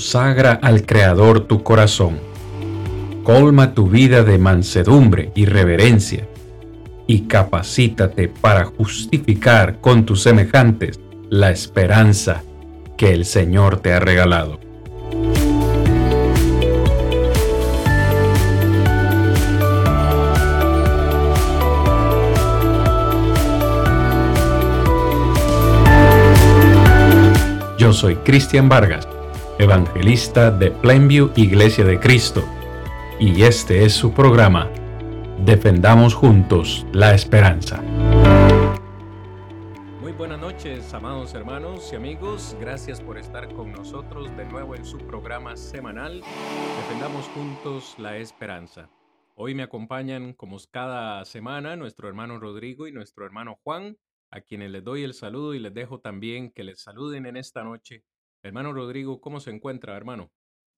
Consagra al Creador tu corazón. Colma tu vida de mansedumbre y reverencia. Y capacítate para justificar con tus semejantes la esperanza que el Señor te ha regalado. Yo soy Cristian Vargas, evangelista de Plainview Iglesia de Cristo, y este es su programa, Defendamos Juntos la Esperanza. Muy buenas noches, amados hermanos y amigos. Gracias por estar con nosotros de nuevo en su programa semanal, Defendamos Juntos la Esperanza. Hoy me acompañan, como cada semana, nuestro hermano Rodrigo y nuestro hermano Juan a quienes les doy el saludo y les dejo también que les saluden en esta noche. Hermano Rodrigo, ¿cómo se encuentra, hermano?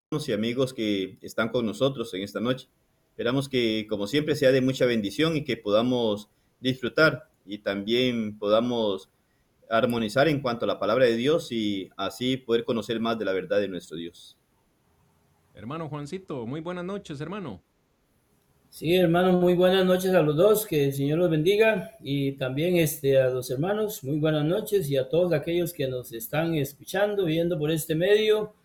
Y amigos que están con nosotros en esta noche. Esperamos que, como siempre, sea de mucha bendición y que podamos disfrutar y también podamos armonizar en cuanto a la palabra de Dios y así poder conocer más de la verdad de nuestro Dios. Hermano Juancito, muy buenas noches, hermano. Sí, hermanos, muy buenas noches a los dos, que el Señor los bendiga y también este, a los hermanos, muy buenas noches y a todos aquellos que nos están escuchando, viendo por este medio,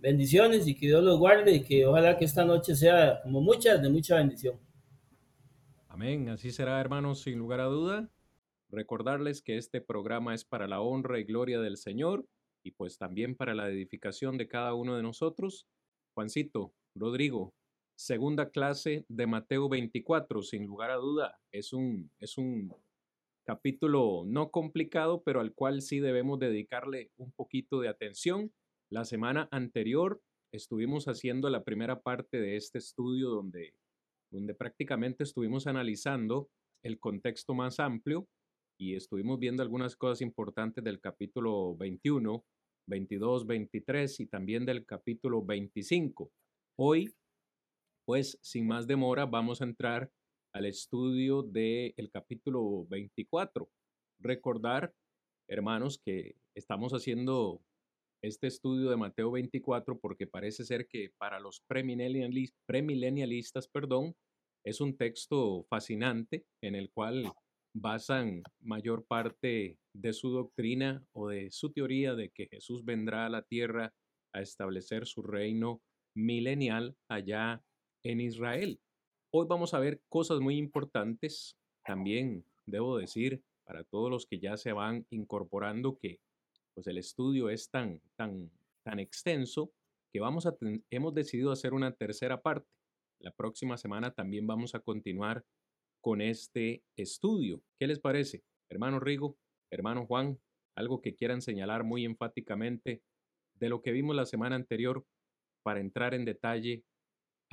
bendiciones y que Dios los guarde y que ojalá que esta noche sea como muchas, de mucha bendición. Amén, así será hermanos, sin lugar a duda. Recordarles que este programa es para la honra y gloria del Señor y pues también para la edificación de cada uno de nosotros. Juancito, Rodrigo, segunda clase de Mateo 24, sin lugar a duda. Es un, es un capítulo no complicado, pero al cual sí debemos dedicarle un poquito de atención. La semana anterior estuvimos haciendo la primera parte de este estudio donde, donde prácticamente estuvimos analizando el contexto más amplio y estuvimos viendo algunas cosas importantes del capítulo 21, 22, 23 y también del capítulo 25. Hoy pues sin más demora vamos a entrar al estudio del capítulo 24. Recordar, hermanos, que estamos haciendo este estudio de Mateo 24 porque parece ser que para los premilenialistas, perdón, es un texto fascinante en el cual basan mayor parte de su doctrina o de su teoría de que Jesús vendrá a la tierra a establecer su reino milenial allá en Israel. Hoy vamos a ver cosas muy importantes. También debo decir para todos los que ya se van incorporando que pues el estudio es tan tan tan extenso que vamos a hemos decidido hacer una tercera parte. La próxima semana también vamos a continuar con este estudio. ¿Qué les parece? Hermano Rigo, hermano Juan, algo que quieran señalar muy enfáticamente de lo que vimos la semana anterior para entrar en detalle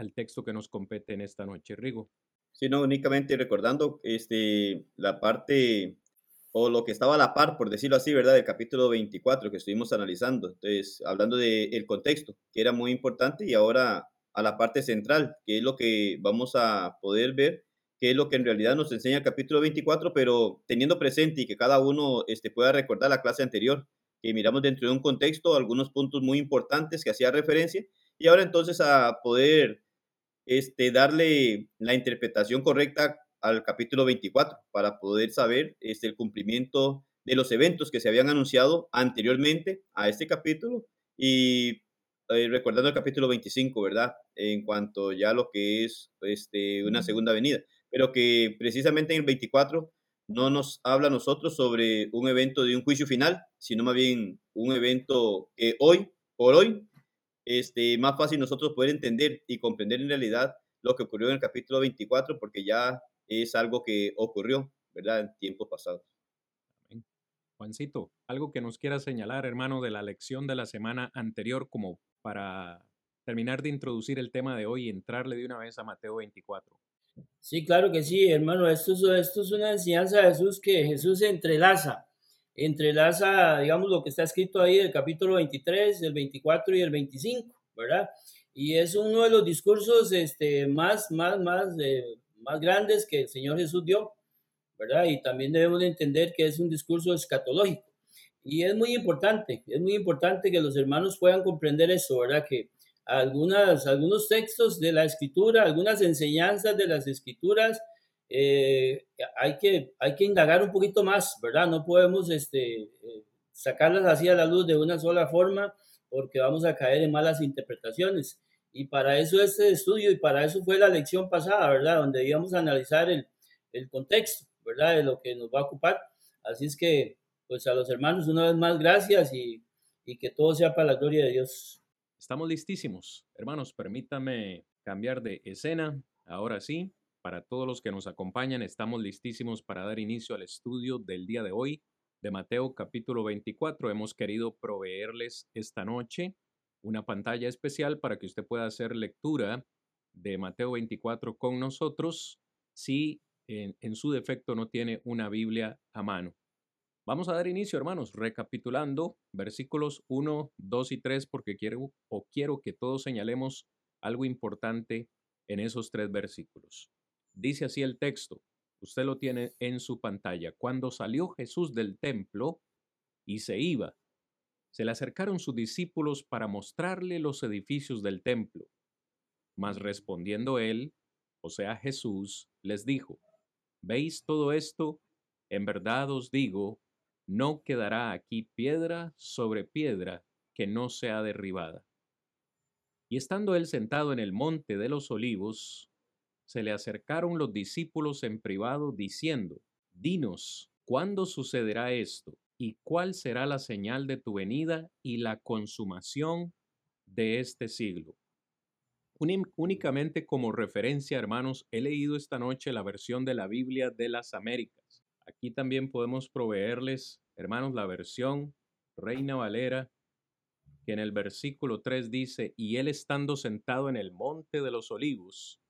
al texto que nos compete en esta noche, Rigo. Sí, no, únicamente recordando este, la parte o lo que estaba a la par, por decirlo así, ¿verdad? Del capítulo 24 que estuvimos analizando. Entonces, hablando del contexto, que era muy importante, y ahora a la parte central, que es lo que vamos a poder ver, que es lo que en realidad nos enseña el capítulo 24, pero teniendo presente y que cada uno este, pueda recordar la clase anterior, que miramos dentro de un contexto algunos puntos muy importantes que hacía referencia, y ahora entonces a poder este, darle la interpretación correcta al capítulo 24 para poder saber este, el cumplimiento de los eventos que se habían anunciado anteriormente a este capítulo y eh, recordando el capítulo 25, ¿verdad? En cuanto ya a lo que es este, una segunda venida, pero que precisamente en el 24 no nos habla a nosotros sobre un evento de un juicio final, sino más bien un evento que hoy, por hoy, este, más fácil nosotros poder entender y comprender en realidad lo que ocurrió en el capítulo 24, porque ya es algo que ocurrió, ¿verdad?, en tiempos pasados. Juancito, algo que nos quiera señalar, hermano, de la lección de la semana anterior, como para terminar de introducir el tema de hoy y entrarle de una vez a Mateo 24. Sí, claro que sí, hermano. Esto es, esto es una enseñanza de Jesús que Jesús entrelaza entrelaza, digamos, lo que está escrito ahí del capítulo 23, el 24 y el 25, ¿verdad? Y es uno de los discursos este, más, más, más, eh, más grandes que el Señor Jesús dio, ¿verdad? Y también debemos de entender que es un discurso escatológico. Y es muy importante, es muy importante que los hermanos puedan comprender eso, ¿verdad? Que algunas, algunos textos de la escritura, algunas enseñanzas de las escrituras, eh, hay, que, hay que indagar un poquito más, ¿verdad? No podemos este, eh, sacarlas así a la luz de una sola forma porque vamos a caer en malas interpretaciones. Y para eso este estudio y para eso fue la lección pasada, ¿verdad? Donde íbamos a analizar el, el contexto, ¿verdad? De lo que nos va a ocupar. Así es que, pues a los hermanos, una vez más, gracias y, y que todo sea para la gloria de Dios. Estamos listísimos. Hermanos, permítame cambiar de escena. Ahora sí, para todos los que nos acompañan, estamos listísimos para dar inicio al estudio del día de hoy de Mateo capítulo 24. Hemos querido proveerles esta noche una pantalla especial para que usted pueda hacer lectura de Mateo 24 con nosotros si en, su defecto no tiene una Biblia a mano. Vamos a dar inicio, hermanos, recapitulando versículos 1, 2 y 3 porque quiero o quiero que todos señalemos algo importante en esos tres versículos. Dice así el texto, usted lo tiene en su pantalla. Cuando salió Jesús del templo y se iba, se le acercaron sus discípulos para mostrarle los edificios del templo. Mas respondiendo él, o sea Jesús, les dijo, ¿veis todo esto? En verdad os digo, no quedará aquí piedra sobre piedra que no sea derribada. Y estando él sentado en el monte de los olivos, se le acercaron los discípulos en privado diciendo, Dinos, ¿cuándo sucederá esto? ¿Y cuál será la señal de tu venida y la consumación de este siglo? Únicamente como referencia, hermanos, he leído esta noche la versión de la Biblia de las Américas. Aquí también podemos proveerles, hermanos, la versión Reina Valera, que en el versículo 3 dice, y él estando sentado en el monte de los olivos,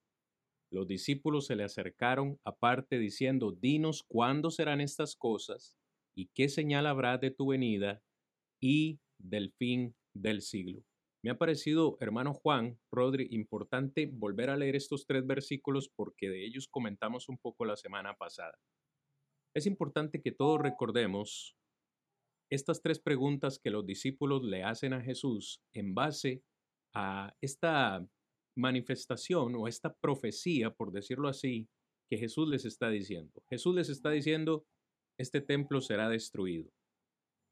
los discípulos se le acercaron aparte diciendo, dinos cuándo serán estas cosas y qué señal habrá de tu venida y del fin del siglo. Me ha parecido, hermano Juan, Rodri, importante volver a leer estos tres versículos porque de ellos comentamos un poco la semana pasada. Es importante que todos recordemos estas tres preguntas que los discípulos le hacen a Jesús en base a esta manifestación o esta profecía, por decirlo así, que Jesús les está diciendo. Jesús les está diciendo, este templo será destruido.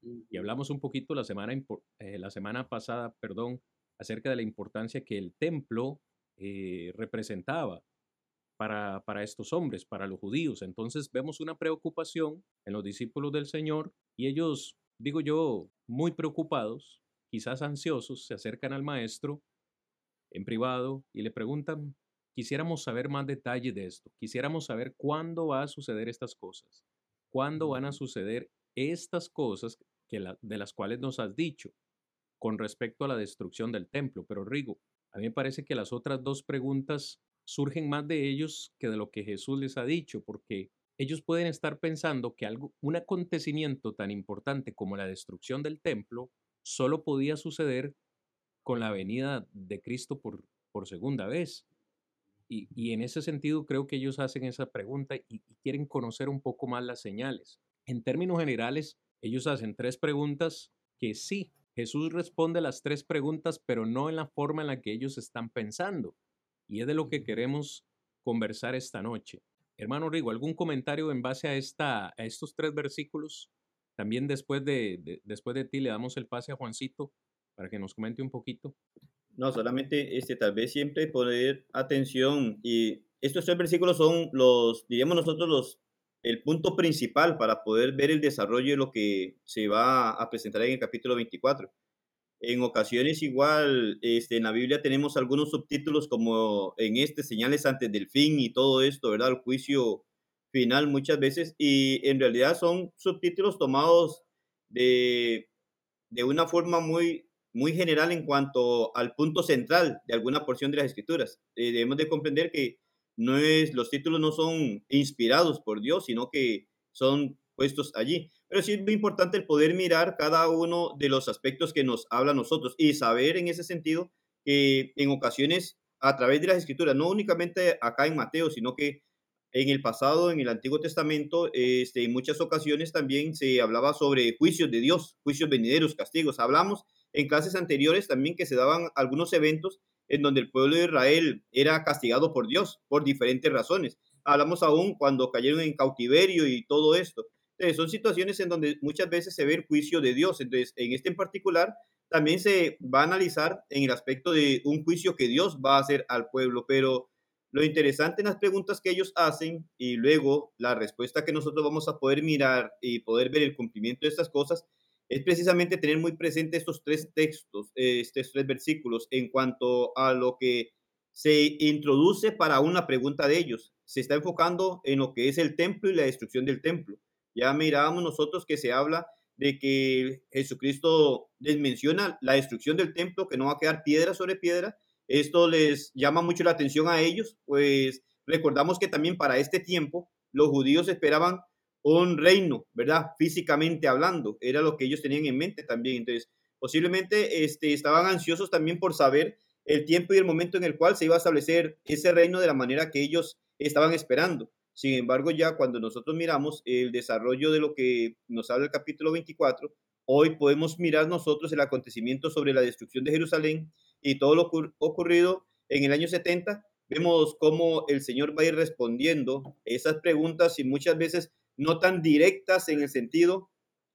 Y hablamos un poquito la semana, eh, la semana pasada, perdón, acerca de la importancia que el templo eh, representaba para, para estos hombres, para los judíos. Entonces vemos una preocupación en los discípulos del Señor y ellos, digo yo, muy preocupados, quizás ansiosos, se acercan al maestro en privado y le preguntan, quisiéramos saber más detalles de esto, quisiéramos saber cuándo va a suceder estas cosas, cuándo van a suceder estas cosas que de las cuales nos has dicho con respecto a la destrucción del templo. Pero Rigo, a mí me parece que las otras dos preguntas surgen más de ellos que de lo que Jesús les ha dicho, porque ellos pueden estar pensando que algo, un acontecimiento tan importante como la destrucción del templo solo podía suceder con la venida de Cristo por, por segunda vez. Y, y, en ese sentido creo que ellos hacen esa pregunta y, y, quieren conocer un poco más las señales. En términos generales, ellos hacen tres preguntas que sí, Jesús responde las tres preguntas, pero no en la forma en la que ellos están pensando. Y es de lo que queremos conversar esta noche. Hermano Rigo, ¿algún comentario en base a, esta, a estos tres versículos? También después de, de, después de ti le damos el pase a Juancito para que nos comente un poquito. No, solamente este, tal vez siempre poner atención y estos tres versículos son los, diríamos nosotros, los, el punto principal para poder ver el desarrollo de lo que se va a presentar en el capítulo 24. En ocasiones igual, este, en la Biblia tenemos algunos subtítulos como en este, señales antes del fin y todo esto, ¿verdad? El juicio final muchas veces y en realidad son subtítulos tomados de, de una forma muy muy general en cuanto al punto central de alguna porción de las escrituras. Eh, debemos de comprender que no es, los títulos no son inspirados por Dios, sino que son puestos allí. Pero sí es muy importante el poder mirar cada uno de los aspectos que nos habla a nosotros y saber en ese sentido que en ocasiones a través de las escrituras, no únicamente acá en Mateo, sino que en el pasado, en el Antiguo Testamento, este, en muchas ocasiones también se hablaba sobre juicios de Dios, juicios venideros, castigos. Hablamos en clases anteriores también que se daban algunos eventos en donde el pueblo de Israel era castigado por Dios por diferentes razones. Hablamos aún cuando cayeron en cautiverio y todo esto. Entonces, son situaciones en donde muchas veces se ve el juicio de Dios. Entonces, en este en particular, también se va a analizar en el aspecto de un juicio que Dios va a hacer al pueblo, pero lo interesante en las preguntas que ellos hacen y luego la respuesta que nosotros vamos a poder mirar y poder ver el cumplimiento de estas cosas es precisamente tener muy presente estos tres textos, estos tres versículos en cuanto a lo que se introduce para una pregunta de ellos. Se está enfocando en lo que es el templo y la destrucción del templo. Ya mirábamos nosotros que se habla de que Jesucristo les menciona la destrucción del templo, que no va a quedar piedra sobre piedra, esto les llama mucho la atención a ellos, pues recordamos que también para este tiempo los judíos esperaban un reino, ¿verdad? Físicamente hablando, era lo que ellos tenían en mente también. Entonces, posiblemente este, estaban ansiosos también por saber el tiempo y el momento en el cual se iba a establecer ese reino de la manera que ellos estaban esperando. Sin embargo, ya cuando nosotros miramos el desarrollo de lo que nos habla el capítulo 24, hoy podemos mirar nosotros el acontecimiento sobre la destrucción de Jerusalén y todo lo ocurrido en el año 70, vemos cómo el Señor va a ir respondiendo esas preguntas y muchas veces no tan directas en el sentido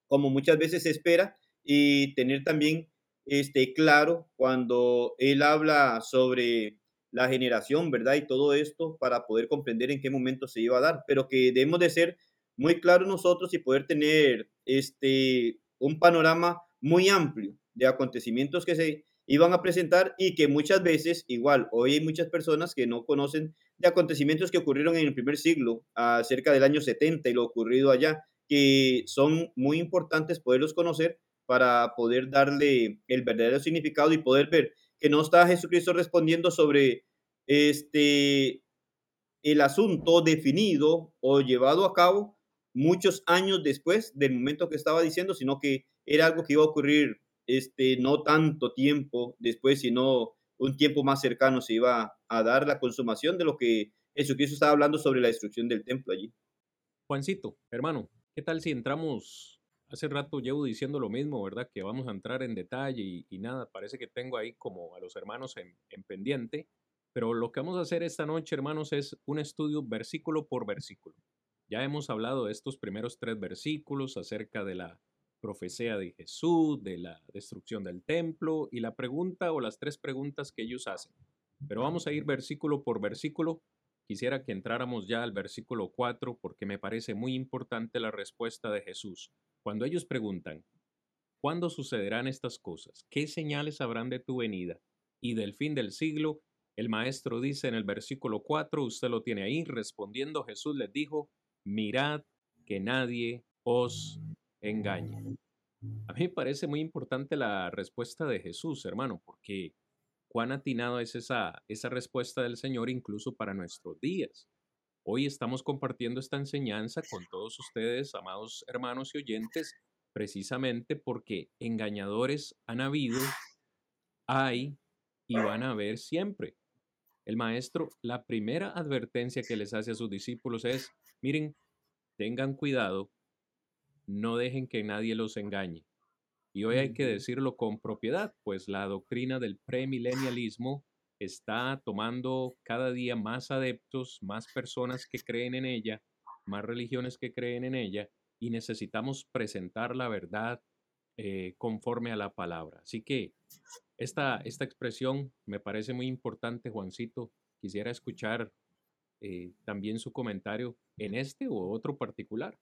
como muchas veces se espera y tener también este claro cuando él habla sobre la generación, ¿verdad? Y todo esto para poder comprender en qué momento se iba a dar, pero que debemos de ser muy claros nosotros y poder tener este un panorama muy amplio de acontecimientos que se iban a presentar y que muchas veces, igual, hoy hay muchas personas que no conocen de acontecimientos que ocurrieron en el primer siglo, cerca del año 70 y lo ocurrido allá, que son muy importantes poderlos conocer para poder darle el verdadero significado y poder ver que no está Jesucristo respondiendo sobre este el asunto definido o llevado a cabo muchos años después del momento que estaba diciendo, sino que era algo que iba a ocurrir este, no tanto tiempo después, sino un tiempo más cercano se iba a dar la consumación de lo que Jesucristo estaba hablando sobre la destrucción del templo allí. Juancito, hermano, ¿qué tal si entramos? Hace rato llevo diciendo lo mismo, ¿verdad? Que vamos a entrar en detalle y, nada, parece que tengo ahí como a los hermanos en, en pendiente, pero lo que vamos a hacer esta noche, hermanos, es un estudio versículo por versículo. Ya hemos hablado de estos primeros tres versículos acerca de la profecía de Jesús, de la destrucción del templo y la pregunta o las tres preguntas que ellos hacen. Pero vamos a ir versículo por versículo. Quisiera que entráramos ya al versículo 4 porque me parece muy importante la respuesta de Jesús. Cuando ellos preguntan, ¿cuándo sucederán estas cosas? ¿Qué señales habrán de tu venida y del fin del siglo? El maestro dice en el versículo 4, usted lo tiene ahí, respondiendo Jesús les dijo, mirad que nadie os engañe. A mí me parece muy importante la respuesta de Jesús, hermano, porque cuán atinado es esa, esa respuesta del Señor incluso para nuestros días. Hoy estamos compartiendo esta enseñanza con todos ustedes, amados hermanos y oyentes, precisamente porque engañadores han habido, hay y van a haber siempre. El maestro, la primera advertencia que les hace a sus discípulos es, miren, tengan cuidado no dejen que nadie los engañe. Y hoy hay que decirlo con propiedad, pues la doctrina del premilenialismo está tomando cada día más adeptos, más personas que creen en ella, más religiones que creen en ella, y necesitamos presentar la verdad eh, conforme a la palabra. Así que esta, esta expresión me parece muy importante, Juancito. Quisiera escuchar eh, también su comentario en este u otro particular.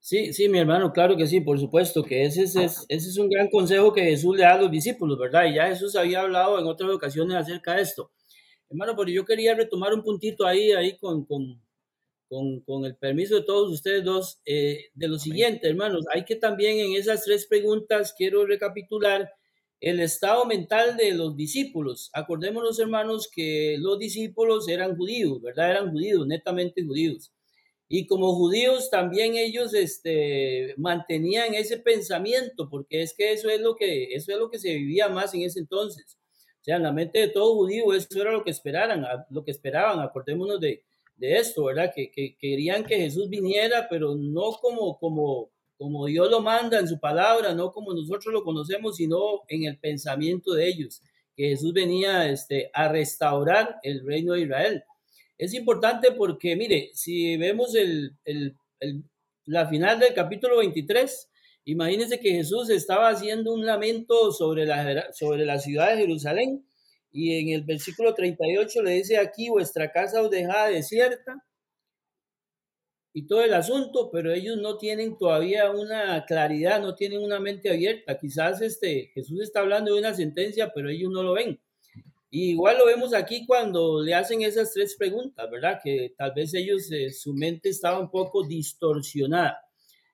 Sí, sí, mi hermano, claro que sí, por supuesto, que ese es, ese es un gran consejo que Jesús le da a los discípulos, ¿verdad? Y ya Jesús había hablado en otras ocasiones acerca de esto. Hermano, pero yo quería retomar un puntito ahí, ahí con, con, con, con el permiso de todos ustedes dos, eh, de lo siguiente, hermanos, hay que también en esas tres preguntas, quiero recapitular el estado mental de los discípulos. Acordémonos, hermanos, que los discípulos eran judíos, ¿verdad? Eran judíos, netamente judíos. Y como judíos también ellos este, mantenían ese pensamiento, porque es que eso es, lo que eso es lo que se vivía más en ese entonces. O sea, en la mente de todo judío eso era lo que esperaran, lo que esperaban. Acordémonos de, de esto, ¿verdad? Que, que, querían que Jesús viniera, pero no como, como, como Dios lo manda en su palabra, no como nosotros lo conocemos, sino en el pensamiento de ellos, que Jesús venía este, a restaurar el reino de Israel. Es importante porque, mire, si vemos el, el, la final del capítulo 23, imagínense que Jesús estaba haciendo un lamento sobre la, sobre la ciudad de Jerusalén y en el versículo 38 le dice aquí, vuestra casa os deja desierta y todo el asunto, pero ellos no tienen todavía una claridad, no tienen una mente abierta. Quizás este, Jesús está hablando de una sentencia, pero ellos no lo ven. Y igual lo vemos aquí cuando le hacen esas tres preguntas, ¿verdad? Que tal vez ellos, eh, su mente estaba un poco distorsionada.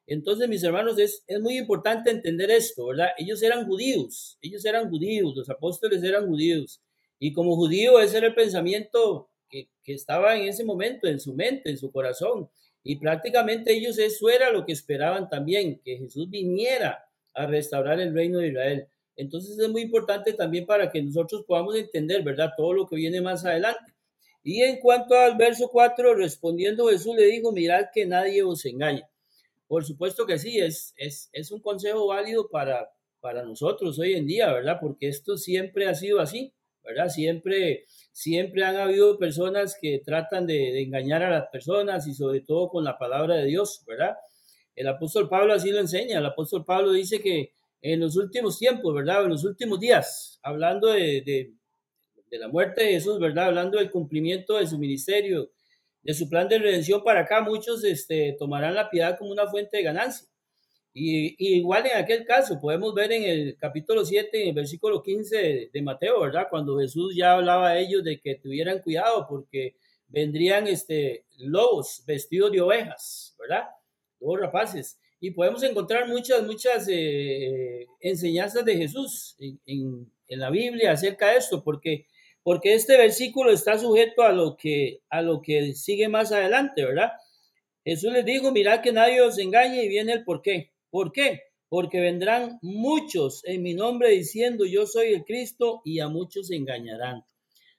Entonces, mis hermanos, es, es muy importante entender esto, ¿verdad? Ellos eran judíos, ellos eran judíos, los apóstoles eran judíos. Y como judío, ese era el pensamiento que, que estaba en ese momento en su mente, en su corazón. Y prácticamente ellos eso era lo que esperaban también, que Jesús viniera a restaurar el reino de Israel. Entonces es muy importante también para que nosotros podamos entender, ¿verdad? Todo lo que viene más adelante. Y en cuanto al verso 4, respondiendo Jesús le dijo, mirad que nadie os engañe. Por supuesto que sí, es, es, es un consejo válido para, para nosotros hoy en día, ¿verdad? Porque esto siempre ha sido así, ¿verdad? Siempre, siempre han habido personas que tratan de, de engañar a las personas y sobre todo con la palabra de Dios, ¿verdad? El apóstol Pablo así lo enseña. El apóstol Pablo dice que en los últimos tiempos, ¿verdad? En los últimos días, hablando de, de, de, la muerte de Jesús, ¿verdad? Hablando del cumplimiento de su ministerio, de su plan de redención para acá, muchos este, tomarán la piedad como una fuente de ganancia. Y, igual en aquel caso, podemos ver en el capítulo 7, en el versículo 15 de, Mateo, ¿verdad? Cuando Jesús ya hablaba a ellos de que tuvieran cuidado porque vendrían este, lobos vestidos de ovejas, ¿verdad? Lobos rapaces. Y podemos encontrar muchas, muchas eh, enseñanzas de Jesús en, en, la Biblia acerca de esto, porque, porque este versículo está sujeto a lo, que, a lo que sigue más adelante, ¿verdad? Jesús les dijo, mirad que nadie os engañe y viene el por qué. ¿Por qué? Porque vendrán muchos en mi nombre diciendo yo soy el Cristo y a muchos engañarán.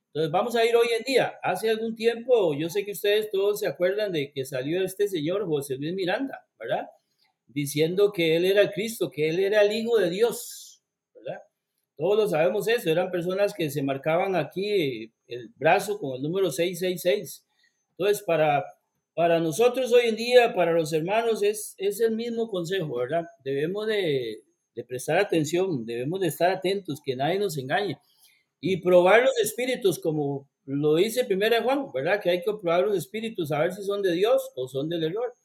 Entonces vamos a ir hoy en día. Hace algún tiempo, yo sé que ustedes todos se acuerdan de que salió este señor José Luis Miranda, ¿verdad? Diciendo que él era el Cristo, que él era el Hijo de Dios, ¿verdad? Todos lo sabemos eso, eran personas que se marcaban aquí el brazo con el número 666. Entonces, para, para nosotros hoy en día, para los hermanos, es, es el mismo consejo, ¿verdad? Debemos de, de prestar atención, debemos de estar atentos, que nadie nos engañe. Y probar los espíritus, como lo dice primero Juan, ¿verdad? Que hay que probar los espíritus, a ver si son de Dios o son del error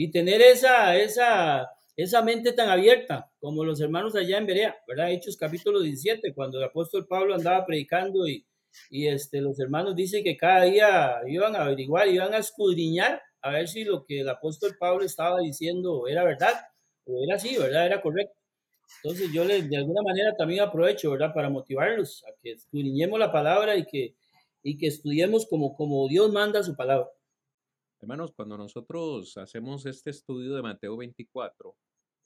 y tener esa, esa, esa mente tan abierta como los hermanos allá en Berea, ¿verdad? Hechos capítulo 17, cuando el apóstol Pablo andaba predicando y, y este, los hermanos dicen que cada día iban a averiguar, iban a escudriñar a ver si lo que el apóstol Pablo estaba diciendo era verdad o era así, ¿verdad? Era correcto. Entonces yo les, de alguna manera también aprovecho, ¿verdad? Para motivarlos a que escudriñemos la palabra y que, y que estudiemos como, como Dios manda su palabra. Hermanos, cuando nosotros hacemos este estudio de Mateo 24,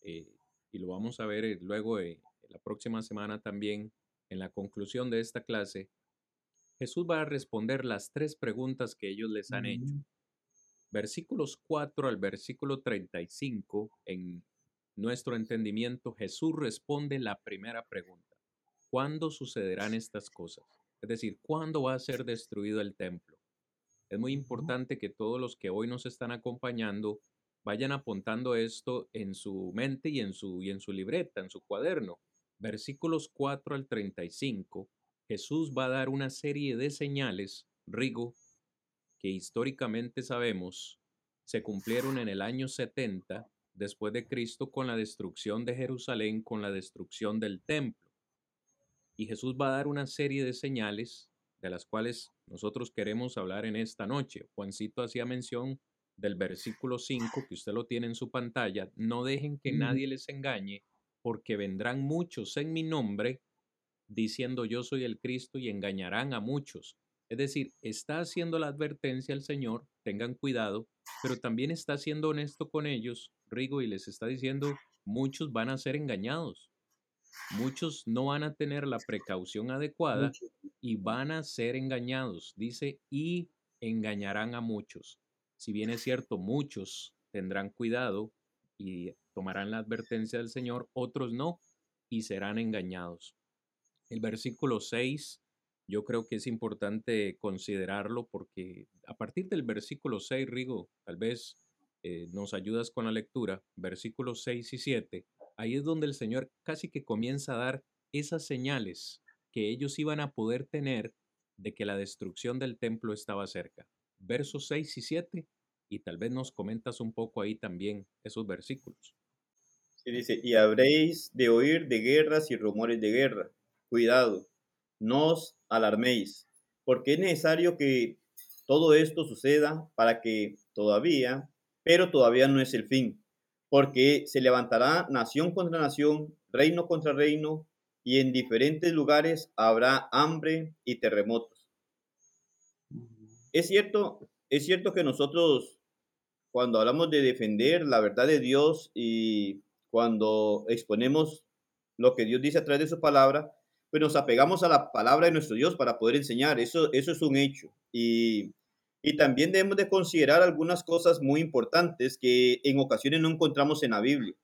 eh, y lo vamos a ver eh, luego eh, la próxima semana también, en la conclusión de esta clase, Jesús va a responder las tres preguntas que ellos les han hecho. Mm. Versículos 4 al versículo 35, en nuestro entendimiento, Jesús responde la primera pregunta. ¿Cuándo sucederán estas cosas? Es decir, ¿cuándo va a ser destruido el templo? Es muy importante que todos los que hoy nos están acompañando vayan apuntando esto en su mente y en su, y en su libreta, en su cuaderno. Versículos 4 al 35, Jesús va a dar una serie de señales, Rigo, que históricamente sabemos se cumplieron en el año 70 después de Cristo con la destrucción de Jerusalén, con la destrucción del templo. Y Jesús va a dar una serie de señales de las cuales nosotros queremos hablar en esta noche. Juancito hacía mención del versículo 5, que usted lo tiene en su pantalla. No dejen que nadie les engañe, porque vendrán muchos en mi nombre diciendo yo soy el Cristo y engañarán a muchos. Es decir, está haciendo la advertencia al Señor, tengan cuidado, pero también está siendo honesto con ellos, Rigo, y les está diciendo, muchos van a ser engañados. Muchos no van a tener la precaución adecuada y van a ser engañados. Dice, y engañarán a muchos. Si bien es cierto, muchos tendrán cuidado y tomarán la advertencia del Señor, otros no y serán engañados. El versículo 6 yo creo que es importante considerarlo porque a partir del versículo 6, Rigo, tal vez eh, nos ayudas con la lectura, versículos 6 y 7, ahí es donde el Señor casi que comienza a dar esas señales que ellos iban a poder tener de que la destrucción del templo estaba cerca. Versos 6 y 7, y tal vez nos comentas un poco ahí también esos versículos. Y dice, y habréis de oír de guerras y rumores de guerra. Cuidado, no os alarméis, porque es necesario que todo esto suceda para que todavía, pero todavía no es el fin, porque se levantará nación contra nación, reino contra reino, y en diferentes lugares habrá hambre y terremotos. Es cierto, es cierto que nosotros cuando hablamos de defender la verdad de Dios y cuando exponemos lo que Dios dice a través de su palabra, pues nos apegamos a la palabra de nuestro Dios para poder enseñar. Eso, eso es un hecho. Y, y también debemos de considerar algunas cosas muy importantes que en ocasiones no encontramos en la Biblia.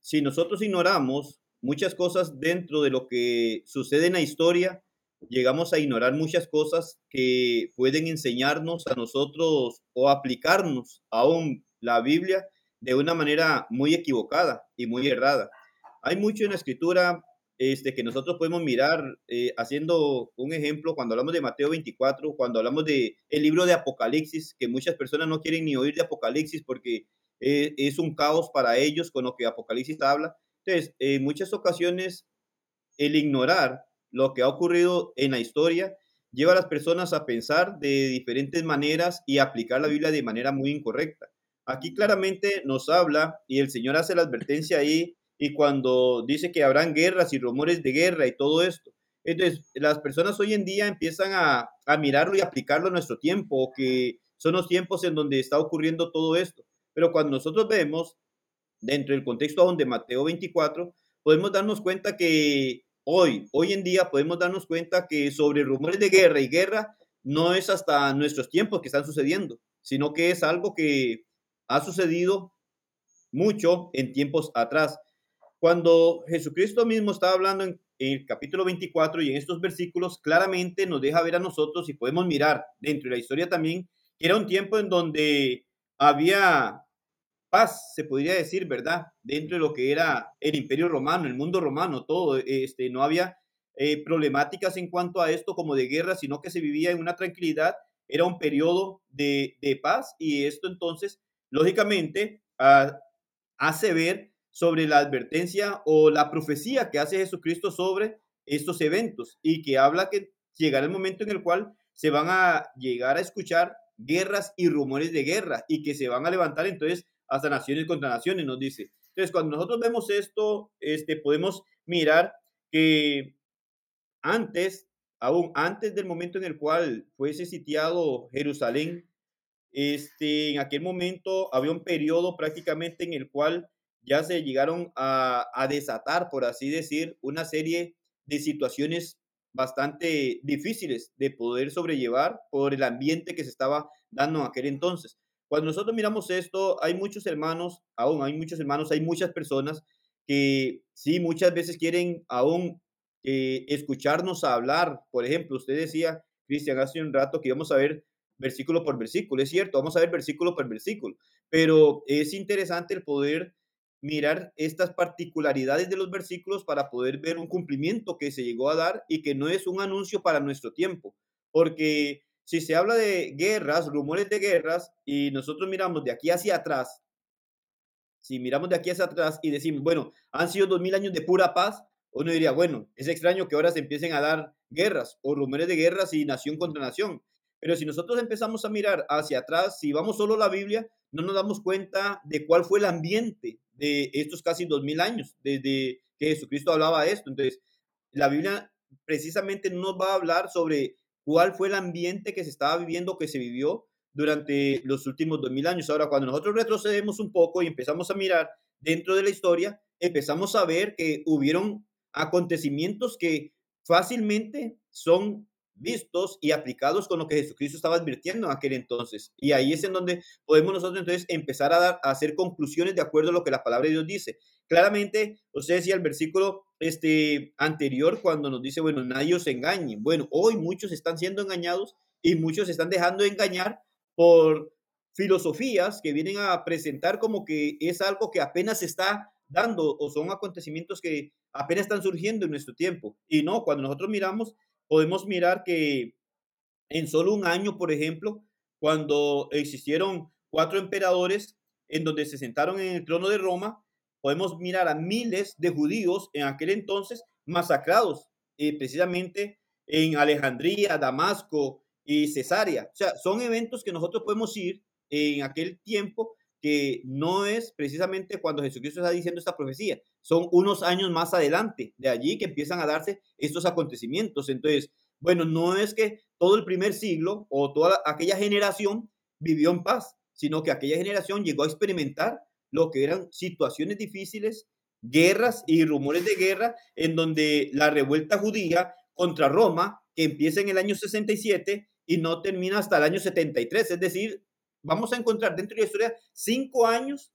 Si nosotros ignoramos muchas cosas dentro de lo que sucede en la historia, llegamos a ignorar muchas cosas que pueden enseñarnos a nosotros o aplicarnos aún la Biblia de una manera muy equivocada y muy errada. Hay mucho en la escritura este, que nosotros podemos mirar eh, haciendo un ejemplo cuando hablamos de Mateo 24, cuando hablamos de el libro de Apocalipsis, que muchas personas no quieren ni oír de Apocalipsis porque eh, es un caos para ellos con lo que Apocalipsis habla. Entonces, en muchas ocasiones, el ignorar lo que ha ocurrido en la historia lleva a las personas a pensar de diferentes maneras y aplicar la Biblia de manera muy incorrecta. Aquí claramente nos habla y el Señor hace la advertencia ahí y cuando dice que habrán guerras y rumores de guerra y todo esto. Entonces, las personas hoy en día empiezan a, a mirarlo y aplicarlo a nuestro tiempo, que son los tiempos en donde está ocurriendo todo esto. Pero cuando nosotros vemos, dentro del contexto aún de Mateo 24, podemos darnos cuenta que hoy, hoy en día, podemos darnos cuenta que sobre rumores de guerra y guerra no es hasta nuestros tiempos que están sucediendo, sino que es algo que ha sucedido mucho en tiempos atrás. Cuando Jesucristo mismo estaba hablando en, el capítulo 24 y en estos versículos, claramente nos deja ver a nosotros y podemos mirar dentro de la historia también que era un tiempo en donde había paz, se podría decir, ¿verdad? Dentro de lo que era el imperio romano, el mundo romano, todo, este, no había eh, problemáticas en cuanto a esto como de guerra, sino que se vivía en una tranquilidad, era un periodo de, de paz y esto entonces, lógicamente, ah, hace ver sobre la advertencia o la profecía que hace Jesucristo sobre estos eventos y que habla que llegará el momento en el cual se van a llegar a escuchar guerras y rumores de guerra y que se van a levantar entonces hasta naciones contra naciones, nos dice. Entonces, cuando nosotros vemos esto, este, podemos mirar que antes, aún antes del momento en el cual fuese sitiado Jerusalén, este, en aquel momento había un periodo prácticamente en el cual ya se llegaron a, desatar, por así decir, una serie de situaciones bastante difíciles de poder sobrellevar por el ambiente que se estaba dando en aquel entonces. Cuando nosotros miramos esto, hay muchos hermanos, aún hay muchos hermanos, hay muchas personas que sí, muchas veces quieren aún eh, escucharnos hablar. Por ejemplo, usted decía, Cristian, hace un rato que íbamos a ver versículo por versículo. Es cierto, vamos a ver versículo por versículo, pero es interesante el poder mirar estas particularidades de los versículos para poder ver un cumplimiento que se llegó a dar y que no es un anuncio para nuestro tiempo, porque si se habla de guerras, rumores de guerras, y nosotros miramos de aquí hacia atrás, si miramos de aquí hacia atrás y decimos, bueno, han sido dos mil años de pura paz, uno diría, bueno, es extraño que ahora se empiecen a dar guerras o rumores de guerras y nación contra nación. Pero si nosotros empezamos a mirar hacia atrás, si vamos solo a la Biblia, no nos damos cuenta de cuál fue el ambiente de estos casi dos mil años, desde que Jesucristo hablaba de esto. Entonces, la Biblia precisamente nos va a hablar sobre cuál fue el ambiente que se estaba viviendo, que se vivió durante los últimos dos mil años. Ahora, cuando nosotros retrocedemos un poco y empezamos a mirar dentro de la historia, empezamos a ver que hubieron acontecimientos que fácilmente son vistos y aplicados con lo que Jesucristo estaba advirtiendo en aquel entonces. Y ahí es en donde podemos nosotros entonces empezar a, dar, a hacer conclusiones de acuerdo a lo que la palabra de Dios dice. Claramente, usted decía el versículo este, anterior cuando nos dice, bueno, nadie os engañe. Bueno, hoy muchos están siendo engañados y muchos se están dejando de engañar por filosofías que vienen a presentar como que es algo que apenas se está dando o son acontecimientos que apenas están surgiendo en nuestro tiempo. Y no, cuando nosotros miramos, podemos mirar que en solo un año, por ejemplo, cuando existieron cuatro emperadores en donde se sentaron en el trono de Roma, podemos mirar a miles de judíos en aquel entonces masacrados, eh, precisamente en Alejandría, Damasco y Cesarea. O sea, son eventos que nosotros podemos ir en aquel tiempo que no es precisamente cuando Jesucristo está diciendo esta profecía, son unos años más adelante de allí que empiezan a darse estos acontecimientos. Entonces, bueno, no es que todo el primer siglo o toda aquella generación vivió en paz, sino que aquella generación llegó a experimentar lo que eran situaciones difíciles, guerras y rumores de guerra, en donde la revuelta judía contra Roma, que empieza en el año 67 y no termina hasta el año 73, es decir, vamos a encontrar dentro de la historia cinco años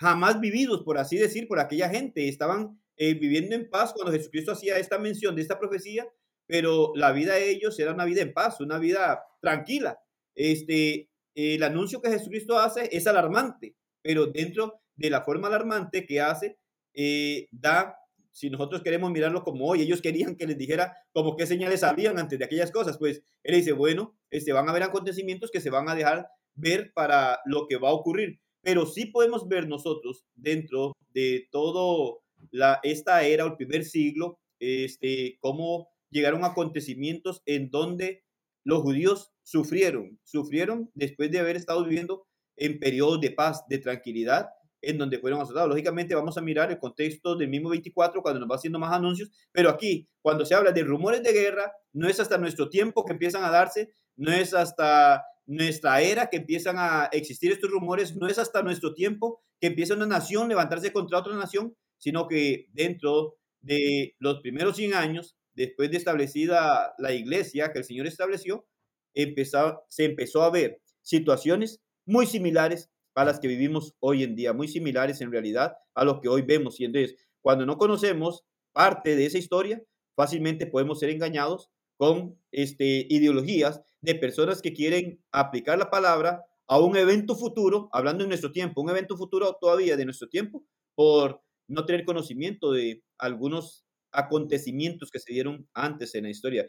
jamás vividos, por así decir, por aquella gente. Estaban eh, viviendo en paz cuando Jesucristo hacía esta mención de esta profecía, pero la vida de ellos era una vida en paz, una vida tranquila. Este, el anuncio que Jesucristo hace es alarmante, pero dentro de la forma alarmante que hace, eh, da, si nosotros queremos mirarlo como hoy, ellos querían que les dijera como qué señales habían antes de aquellas cosas, pues él dice, bueno, este, van a haber acontecimientos que se van a dejar ver para lo que va a ocurrir, pero sí podemos ver nosotros dentro de todo la, esta era el primer siglo, este, cómo llegaron acontecimientos en donde los judíos sufrieron, sufrieron después de haber estado viviendo en periodos de paz, de tranquilidad, en donde fueron azotados. Lógicamente vamos a mirar el contexto del mismo 24 cuando nos va haciendo más anuncios, pero aquí cuando se habla de rumores de guerra, no es hasta nuestro tiempo que empiezan a darse, no es hasta nuestra era que empiezan a existir estos rumores, no es hasta nuestro tiempo que empieza una nación levantarse contra otra nación, sino que dentro de los primeros 100 años, después de establecida la iglesia que el Señor estableció, empezó, se empezó a ver situaciones muy similares a las que vivimos hoy en día, muy similares en realidad a lo que hoy vemos. Y entonces, cuando no conocemos parte de esa historia, fácilmente podemos ser engañados con este, ideologías de personas que quieren aplicar la palabra a un evento futuro, hablando en nuestro tiempo, un evento futuro todavía de nuestro tiempo, por no tener conocimiento de algunos acontecimientos que se dieron antes en la historia.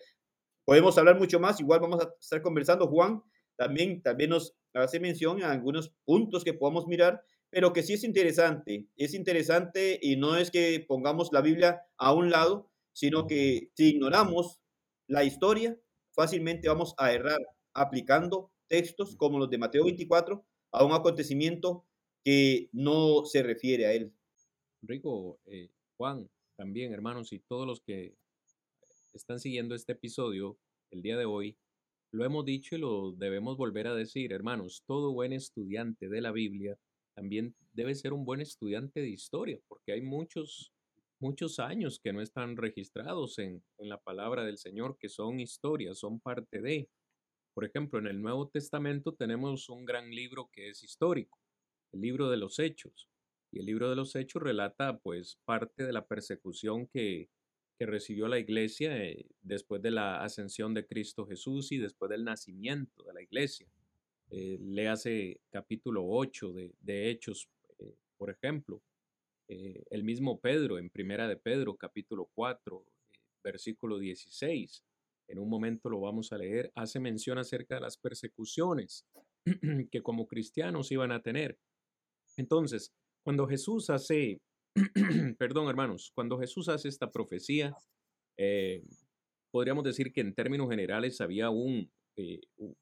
Podemos hablar mucho más, igual vamos a estar conversando. Juan también, también nos hace mención a algunos puntos que podamos mirar, pero que sí es interesante. Es interesante y no es que pongamos la Biblia a un lado, sino que si ignoramos la historia, fácilmente vamos a errar aplicando textos como los de Mateo 24 a un acontecimiento que no se refiere a él. Rico, eh, Juan, también hermanos y todos los que están siguiendo este episodio el día de hoy, lo hemos dicho y lo debemos volver a decir, hermanos, todo buen estudiante de la Biblia también debe ser un buen estudiante de historia, porque hay muchos muchos años que no están registrados en, la palabra del Señor, que son historias, son parte de. Por ejemplo, en el Nuevo Testamento tenemos un gran libro que es histórico, el libro de los Hechos. Y el libro de los Hechos relata pues parte de la persecución que, que recibió la iglesia eh, después de la ascensión de Cristo Jesús y después del nacimiento de la iglesia. Eh, le hace capítulo 8 de, de Hechos, eh, por ejemplo. El mismo Pedro, en Primera de Pedro, capítulo 4, eh, versículo 16, en un momento lo vamos a leer, hace mención acerca de las persecuciones que como cristianos iban a tener. Entonces, cuando Jesús hace, perdón hermanos, cuando Jesús hace esta profecía, eh, podríamos decir que en términos generales había un,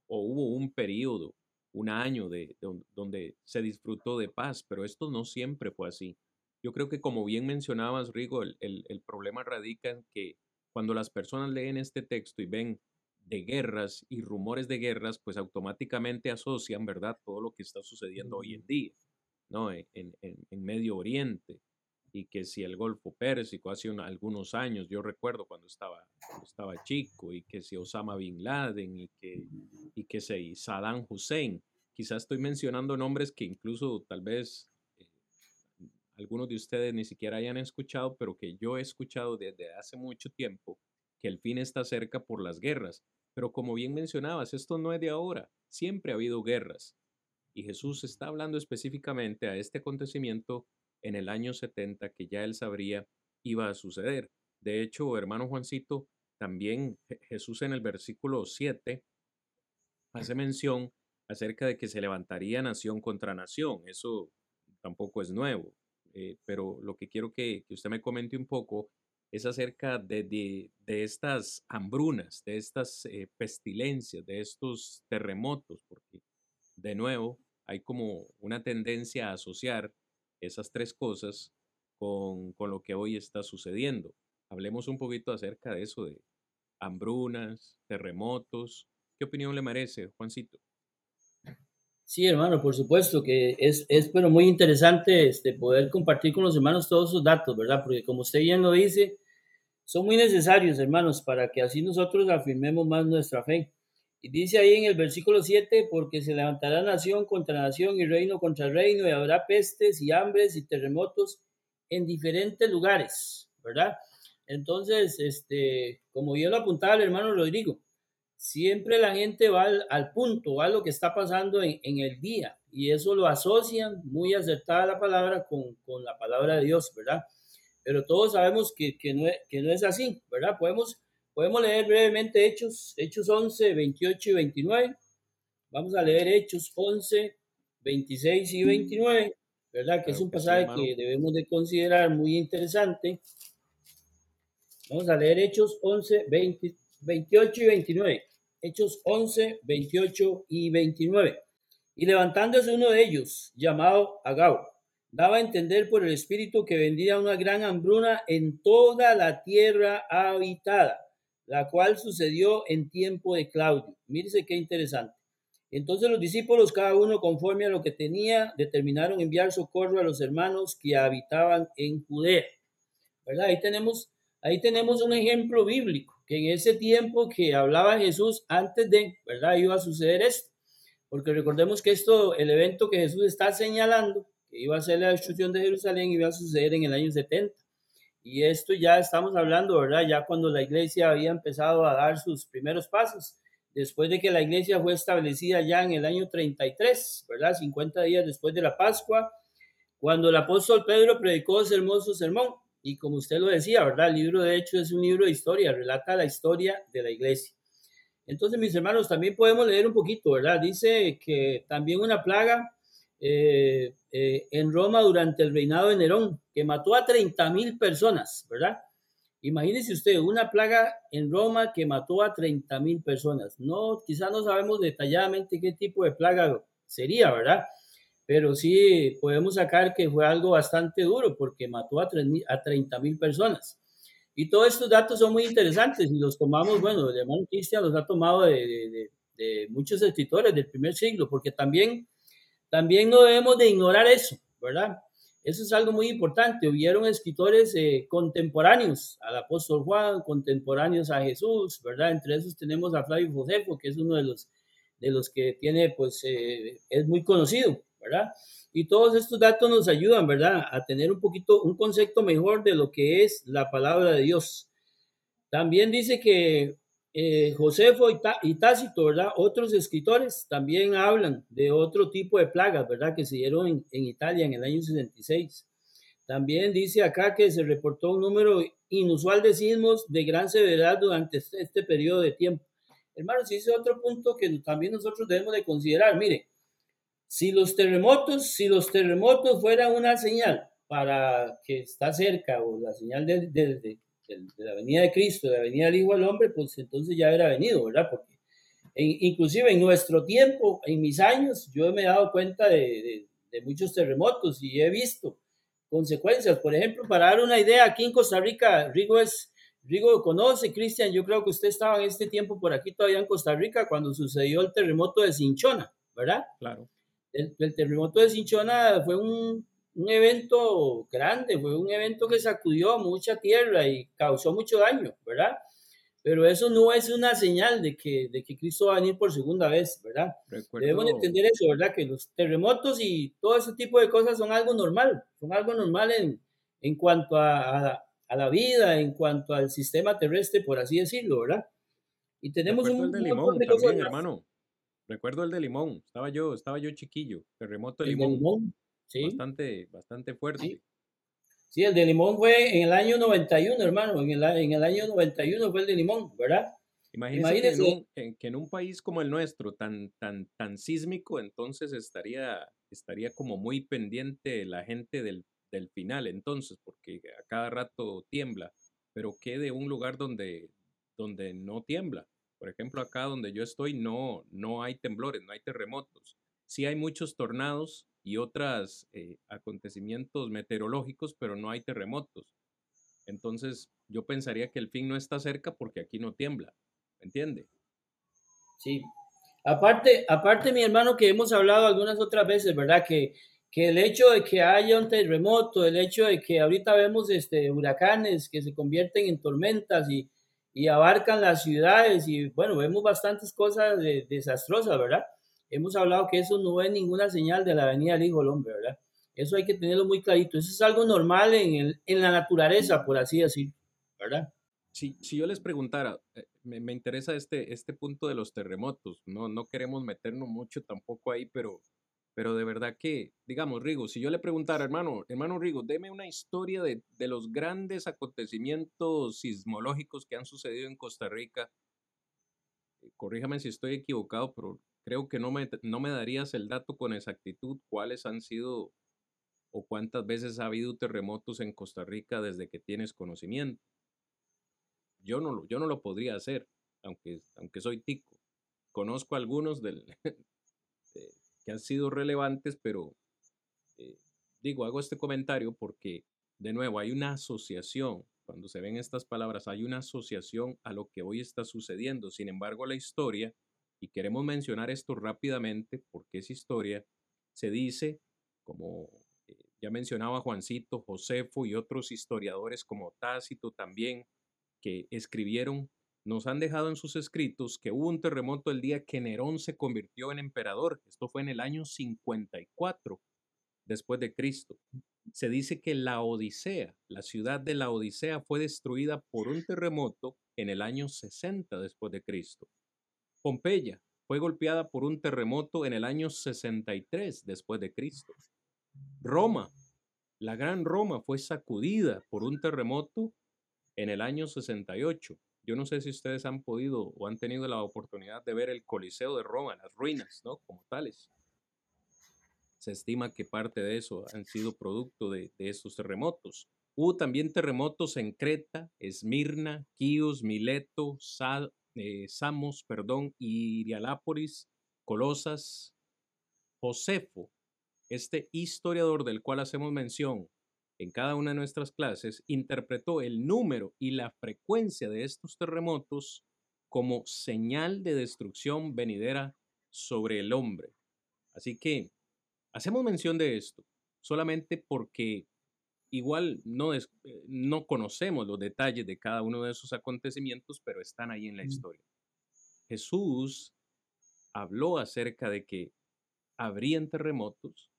o hubo un periodo, un año de, donde se disfrutó de paz, pero esto no siempre fue así. Yo creo que como bien mencionabas, Rigo, el, el, problema radica en que cuando las personas leen este texto y ven de guerras y rumores de guerras, pues automáticamente asocian, ¿verdad?, todo lo que está sucediendo hoy en día, ¿no? En, en, en Medio Oriente. Y que si el Golfo Pérsico hace algunos años, yo recuerdo cuando estaba, estaba chico, y que si Osama Bin Laden y que, y que si Saddam Hussein, quizás estoy mencionando nombres que incluso tal vez eh, algunos de ustedes ni siquiera hayan escuchado, pero que yo he escuchado desde hace mucho tiempo, que el fin está cerca por las guerras. Pero como bien mencionabas, esto no es de ahora, siempre ha habido guerras. Y Jesús está hablando específicamente a este acontecimiento en el año 70 que ya él sabría iba a suceder. De hecho, hermano Juancito, también Jesús en el versículo 7 hace mención acerca de que se levantaría nación contra nación. Eso tampoco es nuevo, eh, pero lo que quiero que, usted me comente un poco es acerca de, de, estas hambrunas, de estas eh, pestilencias, de estos terremotos, porque de nuevo hay como una tendencia a asociar esas tres cosas con, lo que hoy está sucediendo. Hablemos un poquito acerca de eso, de hambrunas, terremotos. ¿Qué opinión le merece, Juancito? Sí, hermano, por supuesto que es, es pero muy interesante este, poder compartir con los hermanos todos esos datos, ¿verdad? Porque como usted bien lo dice, son muy necesarios, hermanos, para que así nosotros afirmemos más nuestra fe. Y dice ahí en el versículo 7, porque se levantará nación contra nación y reino contra reino, y habrá pestes y hambres y terremotos en diferentes lugares, ¿verdad? Entonces, este, como yo lo apuntaba el hermano Rodrigo, siempre la gente va al, punto, va a lo que está pasando en, el día, y eso lo asocian, muy acertada la palabra, con, con la palabra de Dios, ¿verdad? Pero todos sabemos que, que, no, que no es así, ¿verdad? Podemos Podemos leer brevemente Hechos, Hechos 11, 28 y 29. Vamos a leer Hechos 11, 26 y 29, ¿verdad? Que es un pasaje que debemos de considerar muy interesante. Vamos a leer Hechos 11, 20, 28 y 29. Hechos 11, 28 y 29. Y levantándose uno de ellos, llamado Agao, daba a entender por el Espíritu que vendría una gran hambruna en toda la tierra habitada la cual sucedió en tiempo de Claudio. Mírese qué interesante. Entonces los discípulos, cada uno conforme a lo que tenía, determinaron enviar socorro a los hermanos que habitaban en Judea. Ahí tenemos, ahí tenemos un ejemplo bíblico, que en ese tiempo que hablaba Jesús antes de, ¿verdad? Iba a suceder esto. Porque recordemos que esto, el evento que Jesús está señalando, que iba a ser la destrucción de Jerusalén, iba a suceder en el año 70. Y esto ya estamos hablando, ¿verdad? Ya cuando la iglesia había empezado a dar sus primeros pasos, después de que la iglesia fue establecida ya en el año 33, ¿verdad? 50 días después de la Pascua, cuando el apóstol Pedro predicó ese hermoso sermón. Y como usted lo decía, ¿verdad? El libro de Hechos es un libro de historia, relata la historia de la iglesia. Entonces, mis hermanos, también podemos leer un poquito, ¿verdad? Dice que también una plaga eh, eh, en Roma durante el reinado de Nerón, que mató a 30 mil personas, ¿verdad? Imagínese usted, una plaga en Roma que mató a 30 mil personas. No, quizás no sabemos detalladamente qué tipo de plaga sería, ¿verdad? Pero sí podemos sacar que fue algo bastante duro porque mató a, a 30 mil personas. Y todos estos datos son muy interesantes y los tomamos, bueno, el hermano Cristian los ha tomado de, de muchos escritores del primer siglo, porque también también no debemos de ignorar eso, ¿verdad? Eso es algo muy importante. Hubieron escritores eh, contemporáneos al apóstol Juan, contemporáneos a Jesús, ¿verdad? Entre esos tenemos a Flavio Josefo, que es uno de los, de los que tiene, pues, eh, es muy conocido, ¿verdad? Y todos estos datos nos ayudan, ¿verdad? A tener un poquito, un concepto mejor de lo que es la palabra de Dios. También dice que eh, Josefo y, Tácito, ¿verdad? Otros escritores también hablan de otro tipo de plagas, ¿verdad? Que se dieron en, Italia en el año 66. También dice acá que se reportó un número inusual de sismos de gran severidad durante este, este periodo de tiempo. Hermanos, ese es otro punto que también nosotros debemos de considerar. Mire, si los terremotos, si los terremotos fueran una señal para que está cerca o la señal de, de, la venida de Cristo, de la venida del Hijo al Hombre, pues entonces ya hubiera venido, ¿verdad? Porque inclusive en nuestro tiempo, en mis años, yo me he dado cuenta de, de, muchos terremotos y he visto consecuencias. Por ejemplo, para dar una idea, aquí en Costa Rica, Rigo es, Rigo conoce, Cristian, yo creo que usted estaba en este tiempo por aquí todavía en Costa Rica cuando sucedió el terremoto de Cinchona, ¿verdad? Claro. El, el terremoto de Cinchona fue un, un evento grande, fue un evento que sacudió mucha tierra y causó mucho daño, ¿verdad? Pero eso no es una señal de que, de que Cristo va a venir por segunda vez, ¿verdad? Debemos entender eso, ¿verdad? Que los terremotos y todo ese tipo de cosas son algo normal, son algo normal en, en cuanto a, a, la vida, en cuanto al sistema terrestre, por así decirlo, ¿verdad? Y tenemos un el de Limón también, hermano. Recuerdo el de Limón, estaba yo, estaba yo chiquillo, terremoto de Limón. limón sí. Bastante, bastante fuerte. Sí. el de Limón fue en el año 91, hermano, en el, en el año 91 fue el de Limón, ¿verdad? Imagínese, Que, en un, país como el nuestro, tan, tan, tan sísmico, entonces estaría, estaría como muy pendiente la gente del, del final, entonces, porque a cada rato tiembla, pero que de un lugar donde, donde no tiembla. Por ejemplo, acá donde yo estoy no, no hay temblores, no hay terremotos. Sí hay muchos tornados y otros eh, acontecimientos meteorológicos, pero no hay terremotos. Entonces, yo pensaría que el fin no está cerca porque aquí no tiembla. ¿Me entiende? Sí. Aparte, aparte, mi hermano, que hemos hablado algunas otras veces, ¿verdad? Que, que el hecho de que haya un terremoto, el hecho de que ahorita vemos este, huracanes que se convierten en tormentas y abarcan las ciudades y bueno, vemos bastantes cosas desastrosas, ¿verdad? Hemos hablado que eso no es ninguna señal de la venida del Hijo del Hombre, ¿verdad? Eso hay que tenerlo muy clarito. Eso es algo normal en, el, en la naturaleza, por así decirlo, ¿verdad? Si, si yo les preguntara, eh, me, me, interesa este, este punto de los terremotos, no, no queremos meternos mucho tampoco ahí, pero pero de verdad que, digamos, Rigo, si yo le preguntara, hermano, hermano Rigo, deme una historia de, los grandes acontecimientos sismológicos que han sucedido en Costa Rica. Corríjame si estoy equivocado, pero creo que no me, no me darías el dato con exactitud cuáles han sido o cuántas veces ha habido terremotos en Costa Rica desde que tienes conocimiento. Yo no, yo no lo podría hacer, aunque, aunque soy tico. Conozco algunos del, han sido relevantes, pero eh, digo, hago este comentario porque, de nuevo, hay una asociación, cuando se ven estas palabras, hay una asociación a lo que hoy está sucediendo. Sin embargo, la historia, y queremos mencionar esto rápidamente porque es historia, se dice, como eh, ya mencionaba Juancito, Josefo y otros historiadores como Tácito también, que escribieron nos han dejado en sus escritos que hubo un terremoto el día que Nerón se convirtió en emperador. Esto fue en el año 54 después de Cristo. Se dice que la Odisea, la ciudad de la Odisea, fue destruida por un terremoto en el año 60 después de Cristo. Pompeya fue golpeada por un terremoto en el año 63 después de Cristo. Roma, la gran Roma, fue sacudida por un terremoto en el año 68. Yo no sé si ustedes han podido o han tenido la oportunidad de ver el Coliseo de Roma, las ruinas, ¿no? Como tales. Se estima que parte de eso han sido producto de, estos terremotos. Hubo también terremotos en Creta, Esmirna, Quíos, Mileto, eh, Samos, perdón, Irialápolis, Colosas, Josefo, este historiador del cual hacemos mención en cada una de nuestras clases, interpretó el número y la frecuencia de estos terremotos como señal de destrucción venidera sobre el hombre. Así que hacemos mención de esto solamente porque igual no, eh, no conocemos los detalles de cada uno de esos acontecimientos, pero están ahí en la historia. Jesús habló acerca de que habrían terremotos,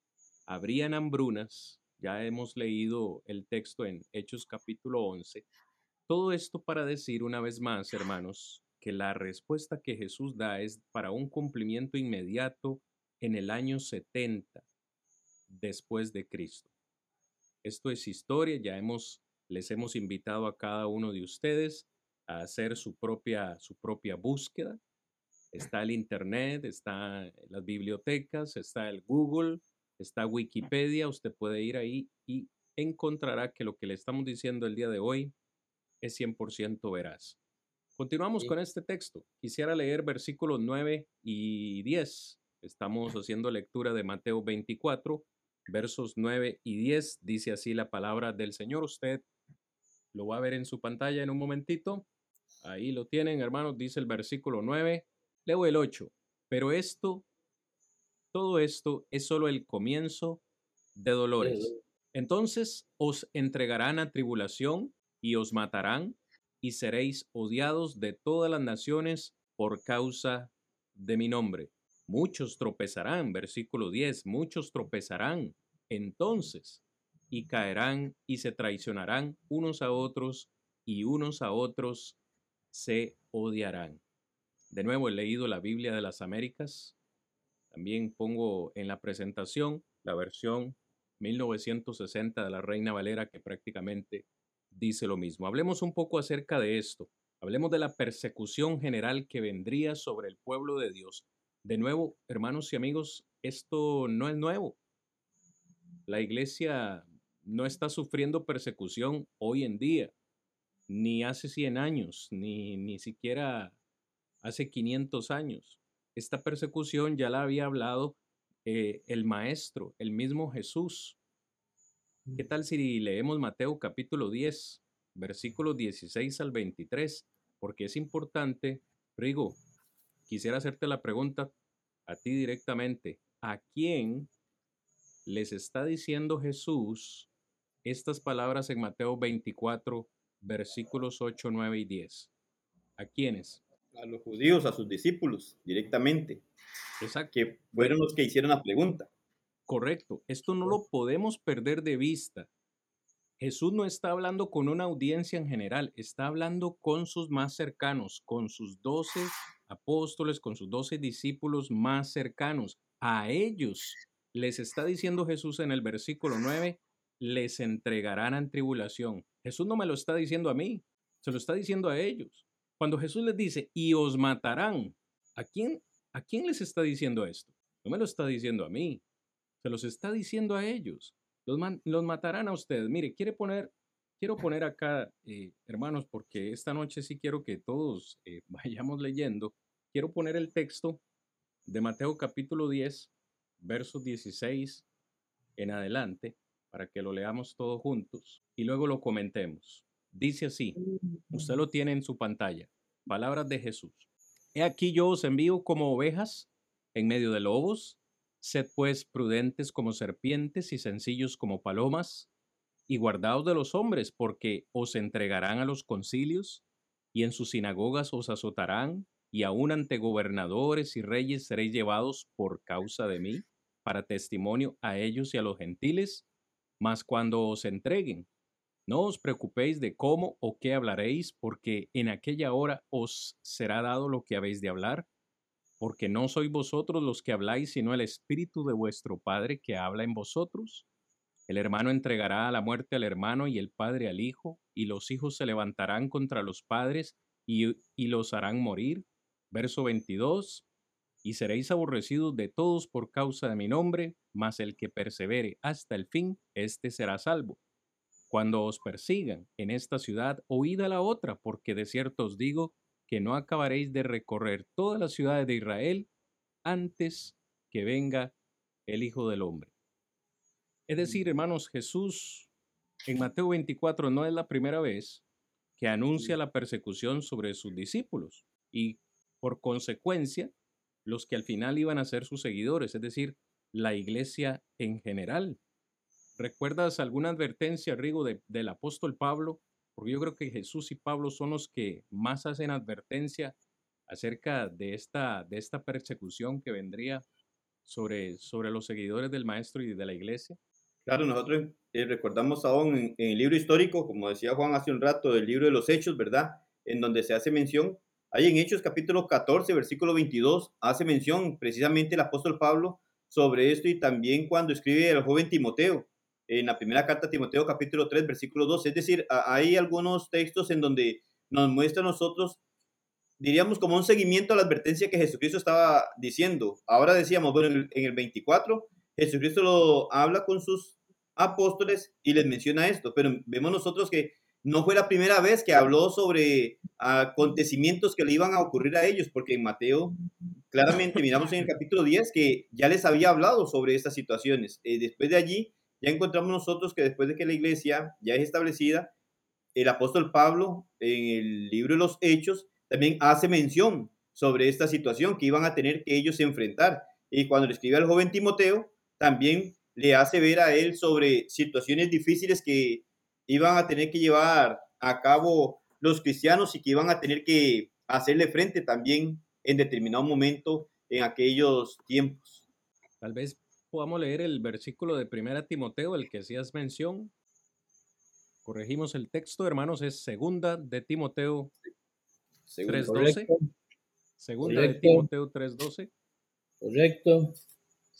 habrían hambrunas, ya hemos leído el texto en Hechos capítulo 11. Todo esto para decir una vez más, hermanos, que la respuesta que Jesús da es para un cumplimiento inmediato en el año 70 después de Cristo. Esto es historia, ya hemos les hemos invitado a cada uno de ustedes a hacer su propia su propia búsqueda. Está el internet, está las bibliotecas, está el Google, está Wikipedia, usted puede ir ahí y encontrará que lo que le estamos diciendo el día de hoy es 100% veraz. Continuamos con este texto. Quisiera leer versículos 9 y 10. Estamos haciendo lectura de Mateo 24, versos 9 y 10. Dice así la palabra del Señor. Usted lo va a ver en su pantalla en un momentito. Ahí lo tienen, hermanos. Dice el versículo 9. Leo el 8. Pero esto todo esto es solo el comienzo de dolores. Entonces os entregarán a tribulación y os matarán y seréis odiados de todas las naciones por causa de mi nombre. Muchos tropezarán, versículo 10, muchos tropezarán entonces y caerán y se traicionarán unos a otros y unos a otros se odiarán. De nuevo he leído la Biblia de las Américas. También pongo en la presentación la versión 1960 de la Reina Valera que prácticamente dice lo mismo. Hablemos un poco acerca de esto. Hablemos de la persecución general que vendría sobre el pueblo de Dios. De nuevo, hermanos y amigos, esto no es nuevo. La iglesia no está sufriendo persecución hoy en día, ni hace 100 años, ni, ni siquiera hace 500 años. Esta persecución ya la había hablado eh, el Maestro, el mismo Jesús. ¿Qué mm. tal si leemos Mateo capítulo 10, versículos 16 al 23? Porque es importante, Rigo, quisiera hacerte la pregunta a ti directamente. ¿A quién les está diciendo Jesús estas palabras en Mateo 24, versículos 8, 9 y 10? ¿A quiénes? A los judíos, a sus discípulos, directamente. Exacto. Que fueron los que hicieron la pregunta. Correcto. Esto no lo podemos perder de vista. Jesús no está hablando con una audiencia en general, está hablando con sus más cercanos, con sus doce apóstoles, con sus doce discípulos más cercanos. A ellos les está diciendo Jesús en el versículo 9, les entregarán en tribulación. Jesús no me lo está diciendo a mí, se lo está diciendo a ellos. Cuando Jesús les dice, y os matarán, ¿a quién, ¿a quién les está diciendo esto? No me lo está diciendo a mí, se los está diciendo a ellos. Los, los matarán a ustedes. Mire, quiere poner, quiero poner acá, eh, hermanos, porque esta noche sí quiero que todos eh, vayamos leyendo. Quiero poner el texto de Mateo capítulo 10, versos 16 en adelante, para que lo leamos todos juntos y luego lo comentemos. Dice así, usted lo tiene en su pantalla, palabras de Jesús. He aquí yo os envío como ovejas en medio de lobos, sed pues prudentes como serpientes y sencillos como palomas, y guardaos de los hombres, porque os entregarán a los concilios, y en sus sinagogas os azotarán, y aun ante gobernadores y reyes seréis llevados por causa de mí, para testimonio a ellos y a los gentiles, mas cuando os entreguen, no os preocupéis de cómo o qué hablaréis, porque en aquella hora os será dado lo que habéis de hablar, porque no sois vosotros los que habláis, sino el Espíritu de vuestro Padre que habla en vosotros. El hermano entregará a la muerte al hermano y el padre al hijo, y los hijos se levantarán contra los padres y, y los harán morir. Verso 22. Y seréis aborrecidos de todos por causa de mi nombre, mas el que persevere hasta el fin, éste será salvo. Cuando os persigan en esta ciudad, oíd a la otra, porque de cierto os digo que no acabaréis de recorrer todas las ciudades de Israel antes que venga el Hijo del Hombre. Es decir, hermanos, Jesús en Mateo 24 no es la primera vez que anuncia la persecución sobre sus discípulos y por consecuencia los que al final iban a ser sus seguidores, es decir, la iglesia en general. ¿Recuerdas alguna advertencia, Rigo, del apóstol Pablo? Porque yo creo que Jesús y Pablo son los que más hacen advertencia acerca de esta, de esta persecución que vendría sobre, sobre los seguidores del Maestro y de la iglesia. Claro, nosotros eh, recordamos aún en, en, el libro histórico, como decía Juan hace un rato, del libro de los Hechos, ¿verdad? En donde se hace mención, ahí en Hechos capítulo 14, versículo 22, hace mención precisamente el apóstol Pablo sobre esto y también cuando escribe al joven Timoteo, en la primera carta a Timoteo capítulo 3, versículo 2. Es decir, hay algunos textos en donde nos muestra a nosotros, diríamos, como un seguimiento a la advertencia que Jesucristo estaba diciendo. Ahora decíamos, bueno, en el, 24, Jesucristo lo habla con sus apóstoles y les menciona esto, pero vemos nosotros que no fue la primera vez que habló sobre acontecimientos que le iban a ocurrir a ellos, porque en Mateo claramente miramos en el capítulo 10 que ya les había hablado sobre estas situaciones. Eh, después de allí, ya encontramos nosotros que después de que la iglesia ya es establecida, el apóstol Pablo en el libro de los Hechos también hace mención sobre esta situación que iban a tener que ellos enfrentar. Y cuando le escribe al joven Timoteo, también le hace ver a él sobre situaciones difíciles que iban a tener que llevar a cabo los cristianos y que iban a tener que hacerle frente también en determinado momento en aquellos tiempos. Tal vez podamos leer el versículo de Primera Timoteo, el que hacías mención. Corregimos el texto, hermanos, es segunda de Timoteo 3.12. Segunda de Timoteo 3.12. Correcto.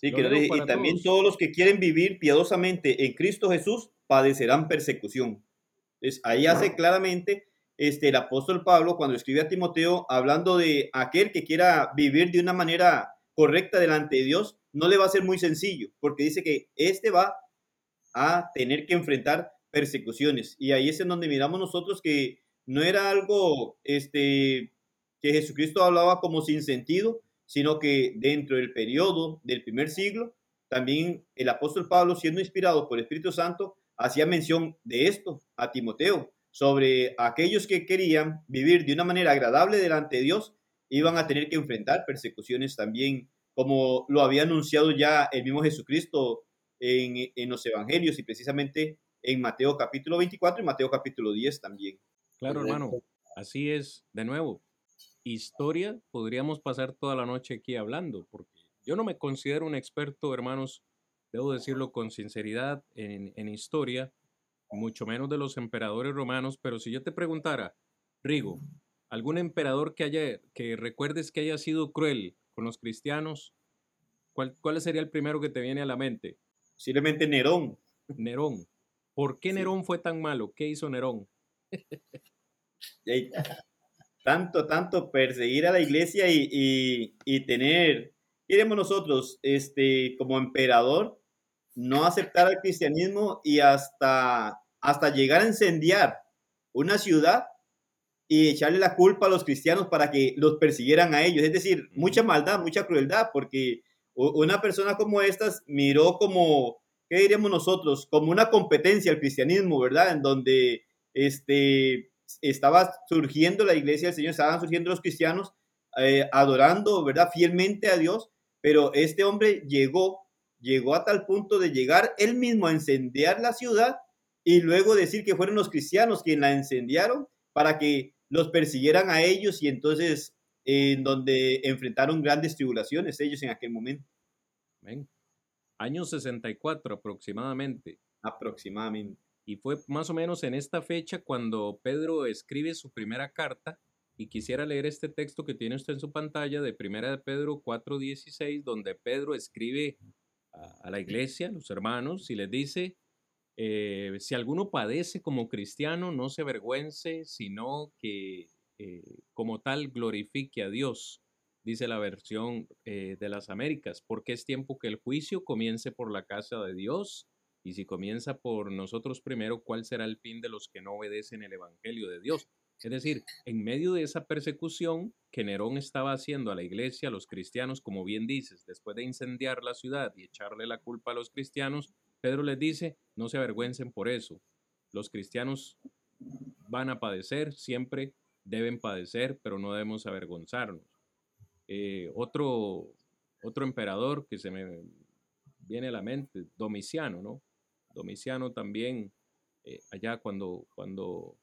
Sí, que y también todos. los que quieren vivir piadosamente en Cristo Jesús padecerán persecución. Entonces, ahí hace claramente este, el apóstol Pablo cuando escribe a Timoteo hablando de aquel que quiera vivir de una manera correcta delante de Dios, no le va a ser muy sencillo, porque dice que este va a tener que enfrentar persecuciones. Y ahí es en donde miramos nosotros que no era algo este, que Jesucristo hablaba como sin sentido, sino que dentro del periodo del primer siglo, también el apóstol Pablo, siendo inspirado por el Espíritu Santo, hacía mención de esto a Timoteo, sobre aquellos que querían vivir de una manera agradable delante de Dios, iban a tener que enfrentar persecuciones también, como lo había anunciado ya el mismo Jesucristo en, en los evangelios y precisamente en Mateo capítulo 24 y Mateo capítulo 10 también. Claro, hermano, así es, de nuevo, historia, podríamos pasar toda la noche aquí hablando, porque yo no me considero un experto, hermanos, debo decirlo con sinceridad, en, en historia, mucho menos de los emperadores romanos, pero si yo te preguntara, Rigo, algún emperador que haya, que recuerdes que haya sido cruel con los cristianos, ¿cuál, cuál sería el primero que te viene a la mente? Posiblemente Nerón. Nerón. ¿Por qué Nerón fue tan malo? ¿Qué hizo Nerón? tanto, tanto perseguir a la iglesia y, y, tener, queremos nosotros, este, como emperador, no aceptar al cristianismo y hasta, hasta llegar a incendiar una ciudad y echarle la culpa a los cristianos para que los persiguieran a ellos. Es decir, mucha maldad, mucha crueldad, porque una persona como estas miró como, ¿qué diríamos nosotros? Como una competencia al cristianismo, ¿verdad? En donde este, estaba surgiendo la iglesia del Señor, estaban surgiendo los cristianos eh, adorando, ¿verdad? Fielmente a Dios, pero este hombre llegó, llegó a tal punto de llegar él mismo a incendiar la ciudad y luego decir que fueron los cristianos quienes la incendiaron para que los persiguieran a ellos y entonces en donde enfrentaron grandes tribulaciones ellos en aquel momento. Amén. Año 64 aproximadamente. Aproximadamente. Y fue más o menos en esta fecha cuando Pedro escribe su primera carta y quisiera leer este texto que tiene usted en su pantalla de Primera de Pedro 4:16, donde Pedro escribe a, la iglesia, a los hermanos, y les dice, eh, si alguno padece como cristiano, no se avergüence, sino que eh, como tal glorifique a Dios, dice la versión eh, de las Américas, porque es tiempo que el juicio comience por la casa de Dios y si comienza por nosotros primero, ¿cuál será el fin de los que no obedecen el Evangelio de Dios? Es decir, en medio de esa persecución que Nerón estaba haciendo a la iglesia, a los cristianos, como bien dices, después de incendiar la ciudad y echarle la culpa a los cristianos, Pedro les dice, no se avergüencen por eso. Los cristianos van a padecer, siempre deben padecer, pero no debemos avergonzarnos. Eh, otro, otro emperador que se me viene a la mente, Domiciano, ¿no? Domiciano también, eh, allá cuando, cuando...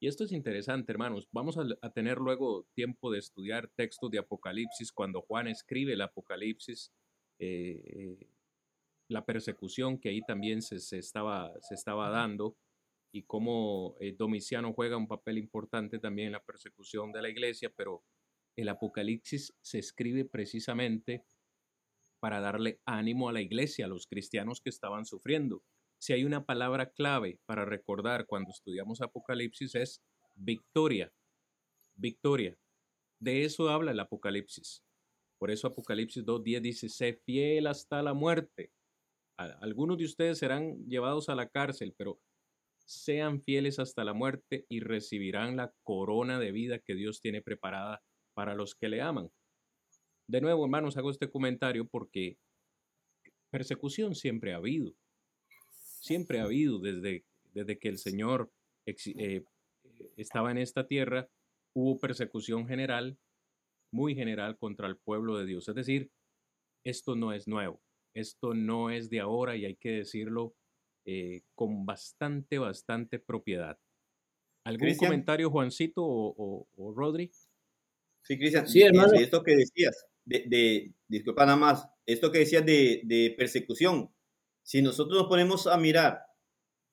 Y esto es interesante, hermanos. Vamos a, tener luego tiempo de estudiar textos de Apocalipsis cuando Juan escribe el Apocalipsis, eh, la persecución que ahí también se, estaba, se estaba dando y cómo eh, Domiciano juega un papel importante también en la persecución de la iglesia, pero el Apocalipsis se escribe precisamente para darle ánimo a la iglesia, a los cristianos que estaban sufriendo si hay una palabra clave para recordar cuando estudiamos Apocalipsis es victoria. Victoria. De eso habla el Apocalipsis. Por eso Apocalipsis 2.10 dice, sé fiel hasta la muerte. Algunos de ustedes serán llevados a la cárcel, pero sean fieles hasta la muerte y recibirán la corona de vida que Dios tiene preparada para los que le aman. De nuevo, hermanos, hago este comentario porque persecución siempre ha habido siempre ha habido desde, desde que el Señor eh, estaba en esta tierra, hubo persecución general, muy general contra el pueblo de Dios. Es decir, esto no es nuevo. Esto no es de ahora y hay que decirlo eh, con bastante, bastante propiedad. ¿Algún comentario, Juancito o, o, Rodri? Sí, Cristian. Sí, hermano. Esto que decías, de, de, disculpa nada más, esto que decías de, de persecución, si nosotros nos ponemos a mirar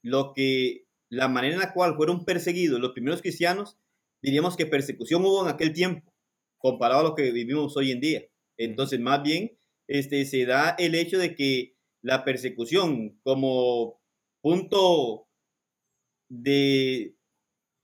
lo que, la manera en la cual fueron perseguidos los primeros cristianos, diríamos que persecución hubo en aquel tiempo, comparado a lo que vivimos hoy en día. Entonces, más bien, este, se da el hecho de que la persecución como punto de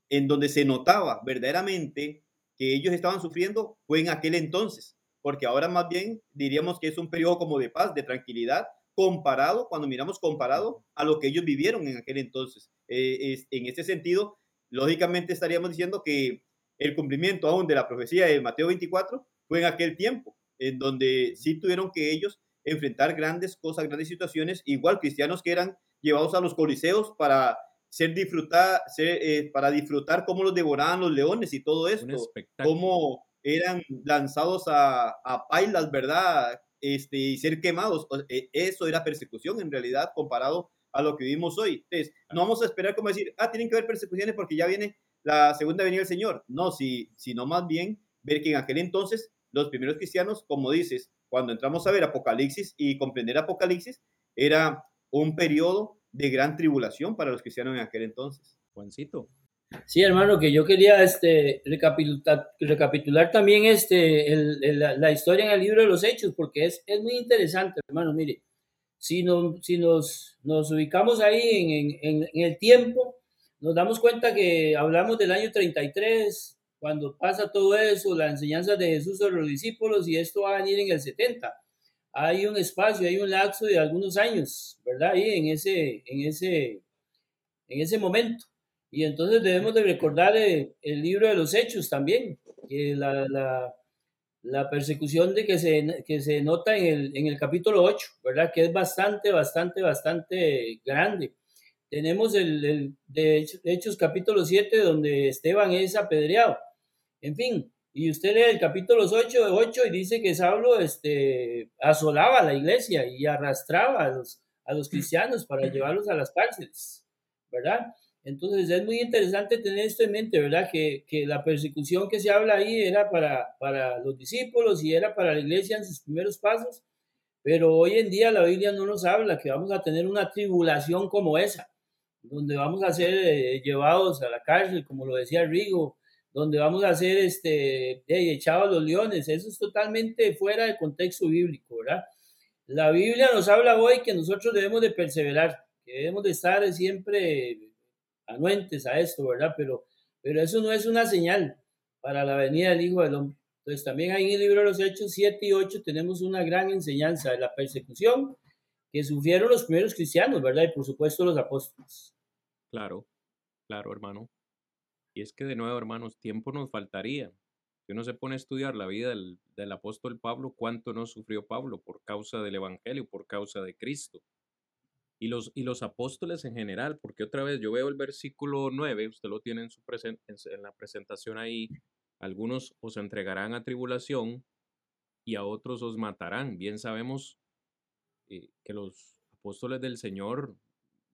en donde se notaba verdaderamente que ellos estaban sufriendo fue en aquel entonces, porque ahora más bien diríamos que es un periodo como de paz, de tranquilidad, comparado, cuando miramos comparado a lo que ellos vivieron en aquel entonces. Eh, es, en este sentido, lógicamente estaríamos diciendo que el cumplimiento aún de la profecía de Mateo 24 fue en aquel tiempo, en donde sí tuvieron que ellos enfrentar grandes cosas, grandes situaciones, igual cristianos que eran llevados a los coliseos para ser disfrutar, eh, para disfrutar cómo los devoraban los leones y todo esto, cómo eran lanzados a, a pailas, ¿verdad? Este, y ser quemados. E, eso era persecución en realidad comparado a lo que vivimos hoy. Entonces, no vamos a esperar como decir, ah, tienen que haber persecuciones porque ya viene la segunda venida del Señor. No, si, sino más bien ver que en aquel entonces los primeros cristianos, como dices, cuando entramos a ver Apocalipsis y comprender Apocalipsis, era un periodo de gran tribulación para los cristianos en aquel entonces. Juancito. Sí, hermano, que yo quería este, recapitular, recapitular también este, la, historia en el libro de los Hechos, porque es, es muy interesante, hermano. Mire, si, no, si nos, nos ubicamos ahí en, en, el tiempo, nos damos cuenta que hablamos del año 33, cuando pasa todo eso, la enseñanza de Jesús sobre los discípulos, y esto va a venir en el 70 hay un espacio, hay un lapso de algunos años, ¿verdad? Ahí en ese, en ese, en ese momento. Y entonces debemos de recordar el, libro de los hechos también, que la, la, persecución de que se, que se nota en el, en el capítulo 8, ¿verdad? Que es bastante, bastante, bastante grande. Tenemos el, el de Hechos capítulo 7, donde Esteban es apedreado. En fin, y usted lee el capítulo 8, 8 y dice que Saulo este, asolaba la iglesia y arrastraba a los, a los cristianos para llevarlos a las cárceles, ¿verdad? Entonces es muy interesante tener esto en mente, ¿verdad? Que, que, la persecución que se habla ahí era para, para los discípulos y era para la iglesia en sus primeros pasos, pero hoy en día la Biblia no nos habla que vamos a tener una tribulación como esa, donde vamos a ser eh, llevados a la cárcel, como lo decía Rigo, donde vamos a hacer este, echados los leones. Eso es totalmente fuera de contexto bíblico, ¿verdad? La Biblia nos habla hoy que nosotros debemos de perseverar, que debemos de estar siempre anuentes a esto, ¿verdad? Pero, pero eso no es una señal para la venida del Hijo del Hombre. Entonces también ahí en el libro de los Hechos 7 y 8 tenemos una gran enseñanza de la persecución que sufrieron los primeros cristianos, ¿verdad? Y por supuesto los apóstoles. Claro, claro, hermano. Y es que de nuevo, hermanos, tiempo nos faltaría. Si uno se pone a estudiar la vida del, apóstol Pablo, cuánto no sufrió Pablo por causa del Evangelio, por causa de Cristo. Y los, y los apóstoles en general, porque otra vez yo veo el versículo 9, usted lo tiene en, su en, la presentación ahí, algunos os entregarán a tribulación y a otros os matarán. Bien sabemos eh, que los apóstoles del Señor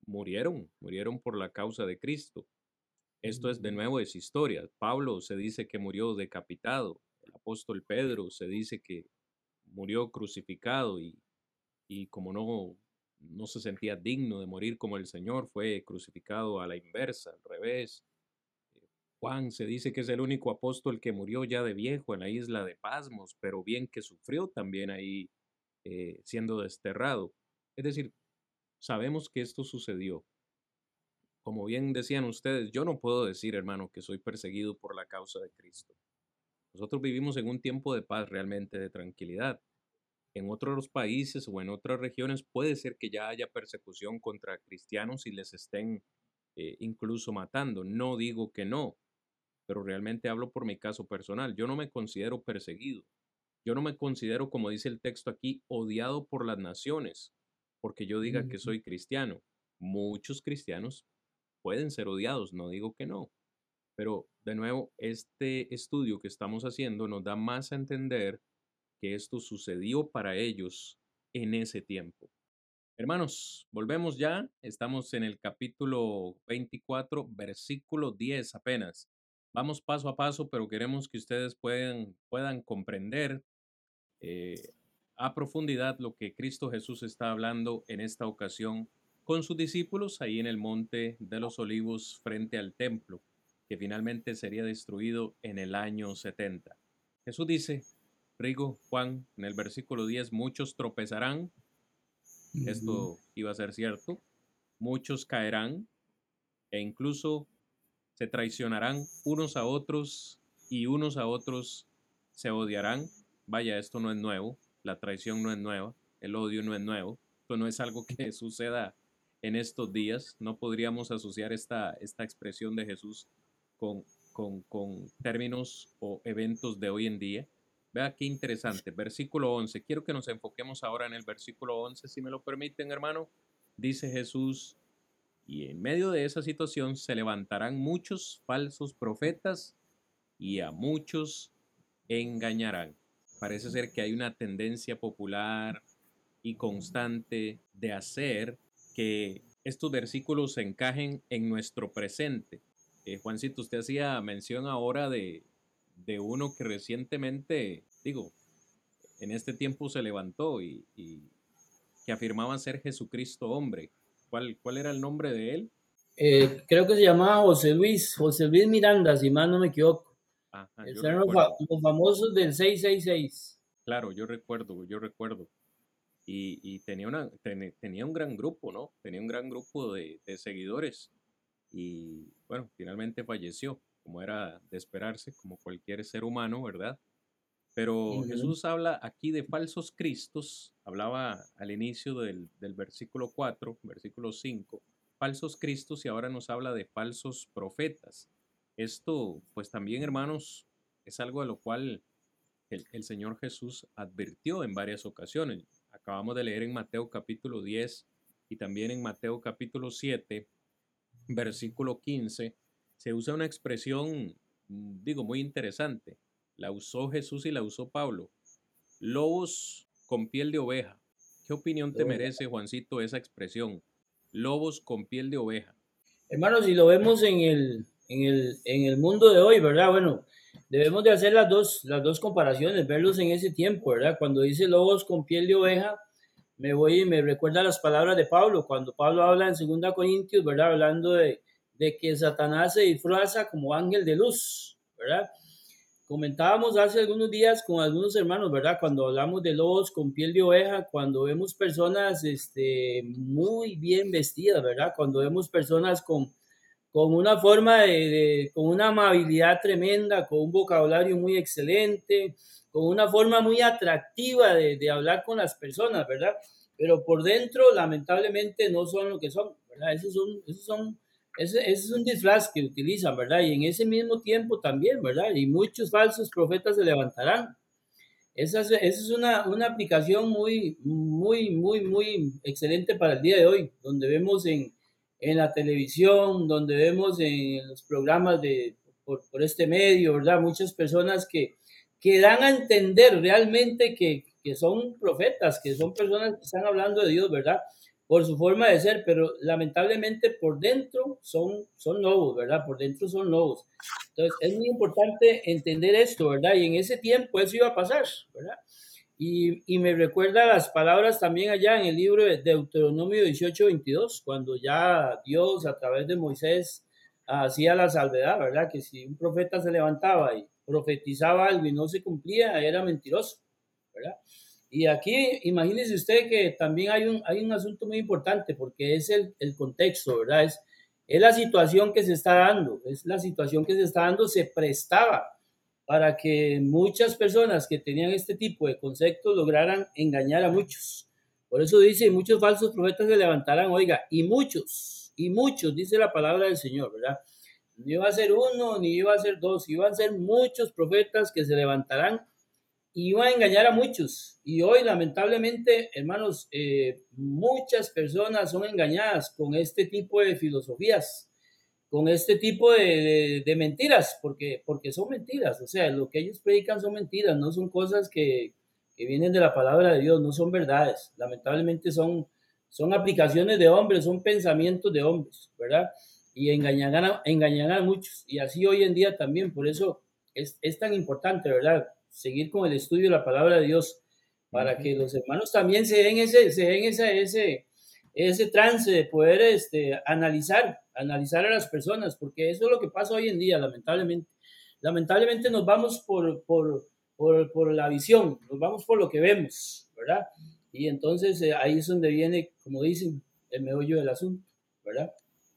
murieron, murieron por la causa de Cristo. Esto es de nuevo es historia. Pablo se dice que murió decapitado. El apóstol Pedro se dice que murió crucificado y, y como no, no se sentía digno de morir como el Señor, fue crucificado a la inversa, al revés. Juan se dice que es el único apóstol que murió ya de viejo en la isla de Pasmos, pero bien que sufrió también ahí eh, siendo desterrado. Es decir, sabemos que esto sucedió como bien decían ustedes, yo no puedo decir, hermano, que soy perseguido por la causa de Cristo. Nosotros vivimos en un tiempo de paz realmente, de tranquilidad. En otros países o en otras regiones puede ser que ya haya persecución contra cristianos y les estén eh, incluso matando. No digo que no, pero realmente hablo por mi caso personal. Yo no me considero perseguido. Yo no me considero, como dice el texto aquí, odiado por las naciones, porque yo diga que soy cristiano. Muchos cristianos pueden ser odiados, no digo que no. Pero de nuevo, este estudio que estamos haciendo nos da más a entender que esto sucedió para ellos en ese tiempo. Hermanos, volvemos ya. Estamos en el capítulo 24, versículo 10 apenas. Vamos paso a paso, pero queremos que ustedes puedan, puedan comprender eh, a profundidad lo que Cristo Jesús está hablando en esta ocasión con sus discípulos ahí en el monte de los olivos frente al templo, que finalmente sería destruido en el año 70. Jesús dice, Rigo, Juan, en el versículo 10, muchos tropezarán esto iba a ser cierto. Muchos caerán e incluso se traicionarán unos a otros y unos a otros se odiarán. Vaya, esto no es nuevo, la traición no es nueva, el odio no es nuevo, esto no es algo que suceda en estos días. No podríamos asociar esta, esta expresión de Jesús con, con, con términos o eventos de hoy en día. Vea qué interesante. Versículo 11. Quiero que nos enfoquemos ahora en el versículo 11, si me lo permiten, hermano. Dice Jesús, y en medio de esa situación se levantarán muchos falsos profetas y a muchos engañarán. Parece ser que hay una tendencia popular y constante de hacer que estos versículos se encajen en nuestro presente. Eh, Juancito, usted hacía mención ahora de, de uno que recientemente, digo, en este tiempo se levantó y, que afirmaba ser Jesucristo hombre. ¿Cuál, ¿Cuál era el nombre de él? Eh, creo que se llamaba José Luis, José Luis Miranda, si mal no me equivoco. Ajá, eran los, famosos del 666. Claro, yo recuerdo, yo recuerdo. Y, tenía, una, tenía un gran grupo, ¿no? Tenía un gran grupo de, de seguidores. Y bueno, finalmente falleció como era de esperarse, como cualquier ser humano, ¿verdad? Pero Jesús habla aquí de falsos cristos, hablaba al inicio del, versículo 4, versículo 5, falsos cristos y ahora nos habla de falsos profetas. Esto, pues también, hermanos, es algo de lo cual el, el, Señor Jesús advirtió en varias ocasiones. Acabamos de leer en Mateo capítulo 10 y también en Mateo capítulo 7, versículo 15, se usa una expresión, mm, digo, muy interesante. La usó Jesús y la usó Pablo. Lobos con piel de oveja. ¿Qué opinión te merece, Juancito, esa expresión? Lobos con piel de oveja. Hermano, si lo vemos en el, en el, en el mundo de hoy, ¿verdad? Bueno, debemos de hacer las dos, las dos comparaciones, verlos en ese tiempo, ¿verdad? Cuando dice lobos con piel de oveja, me voy y me recuerda las palabras de Pablo, cuando Pablo habla en 2 Corintios, ¿verdad? Hablando de, de que Satanás se disfraza como ángel de luz, ¿verdad? Comentábamos hace algunos días con algunos hermanos, ¿verdad? Cuando hablamos de lobos con piel de oveja, cuando vemos personas este, muy bien vestidas, ¿verdad? Cuando vemos personas con, con una forma de, con una amabilidad tremenda, con un vocabulario muy excelente, con una forma muy atractiva de, de hablar con las personas, ¿verdad? Pero por dentro, lamentablemente, no son lo que son, ¿verdad? Esos son, esos son ese, es un disfraz que utilizan, ¿verdad? Y en ese mismo tiempo también, ¿verdad? Y muchos falsos profetas se levantarán. Esa es, esa es una, una, aplicación muy, muy, muy, muy excelente para el día de hoy, donde vemos en, en la televisión, donde vemos en los programas de, por, por, este medio, ¿verdad? Muchas personas que, que dan a entender realmente que, que son profetas, que son personas que están hablando de Dios, ¿verdad? Por su forma de ser, pero lamentablemente por dentro son, son lobos, ¿verdad? Por dentro son lobos. Entonces es muy importante entender esto, ¿verdad? Y en ese tiempo eso iba a pasar, ¿verdad? Y, y me recuerda las palabras también allá en el libro de Deuteronomio 18, 22, cuando ya Dios a través de Moisés hacía la salvedad, ¿verdad? Que si un profeta se levantaba y profetizaba algo y no se cumplía, era mentiroso, ¿verdad? Y aquí, imagínese usted que también hay un, hay un asunto muy importante porque es el, el contexto, ¿verdad? Es, es la situación que se está dando, es la situación que se está dando, se prestaba para que muchas personas que tenían este tipo de conceptos lograran engañar a muchos. Por eso dice, muchos falsos profetas se levantarán, oiga, y muchos, y muchos, dice la palabra del Señor, ¿verdad? No iba a ser uno, ni iba a ser dos, iban a ser muchos profetas que se levantarán y iba a engañar a muchos. Y hoy, lamentablemente, hermanos, eh, muchas personas son engañadas con este tipo de filosofías, con este tipo de, de, mentiras, porque, porque son mentiras. O sea, lo que ellos predican son mentiras, no son cosas que, que vienen de la palabra de Dios, no son verdades. Lamentablemente son, son aplicaciones de hombres, son pensamientos de hombres, ¿verdad? Y engañarán a, a muchos. Y así hoy en día también, por eso es, es tan importante, ¿verdad? Seguir con el estudio de la palabra de Dios para que los hermanos también se den ese, se den ese, ese, ese trance de poder este, analizar, analizar a las personas, porque eso es lo que pasa hoy en día, lamentablemente. Lamentablemente nos vamos por, por, por, por la visión, nos vamos por lo que vemos, ¿verdad? Y entonces eh, ahí es donde viene, como dicen, el meollo del asunto, ¿verdad?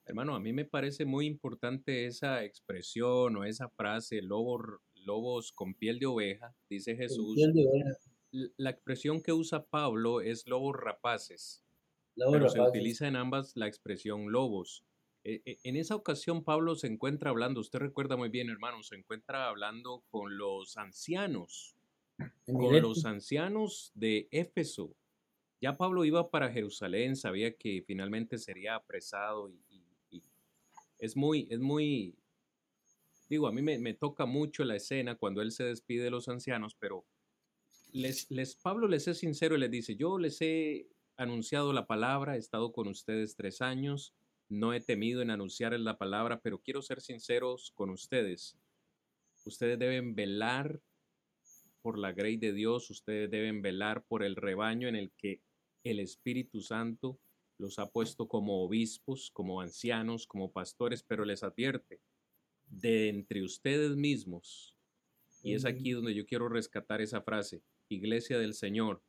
Hermano, a mí me parece muy importante esa expresión o esa frase, lobo, lobos con piel de oveja, dice Jesús. La expresión que usa Pablo es lobos rapaces. pero se utiliza en ambas la expresión lobos. E, e, en esa ocasión Pablo se encuentra hablando, usted recuerda muy bien hermano, se encuentra hablando con los ancianos, con los ancianos de Éfeso. Ya Pablo iba para Jerusalén, sabía que finalmente sería apresado y, es muy, es muy, digo, a mí me, toca mucho la escena cuando él se despide de los ancianos, pero les, les, Pablo les es sincero y les dice, yo les he anunciado la palabra, he estado con ustedes tres años, no he temido en anunciarles la palabra, pero quiero ser sinceros con ustedes. Ustedes deben velar por la grey de Dios, ustedes deben velar por el rebaño en el que el Espíritu Santo los ha puesto como obispos, como ancianos, como pastores, pero les advierte, de entre ustedes mismos, y es aquí donde yo quiero rescatar esa frase, iglesia del Señor,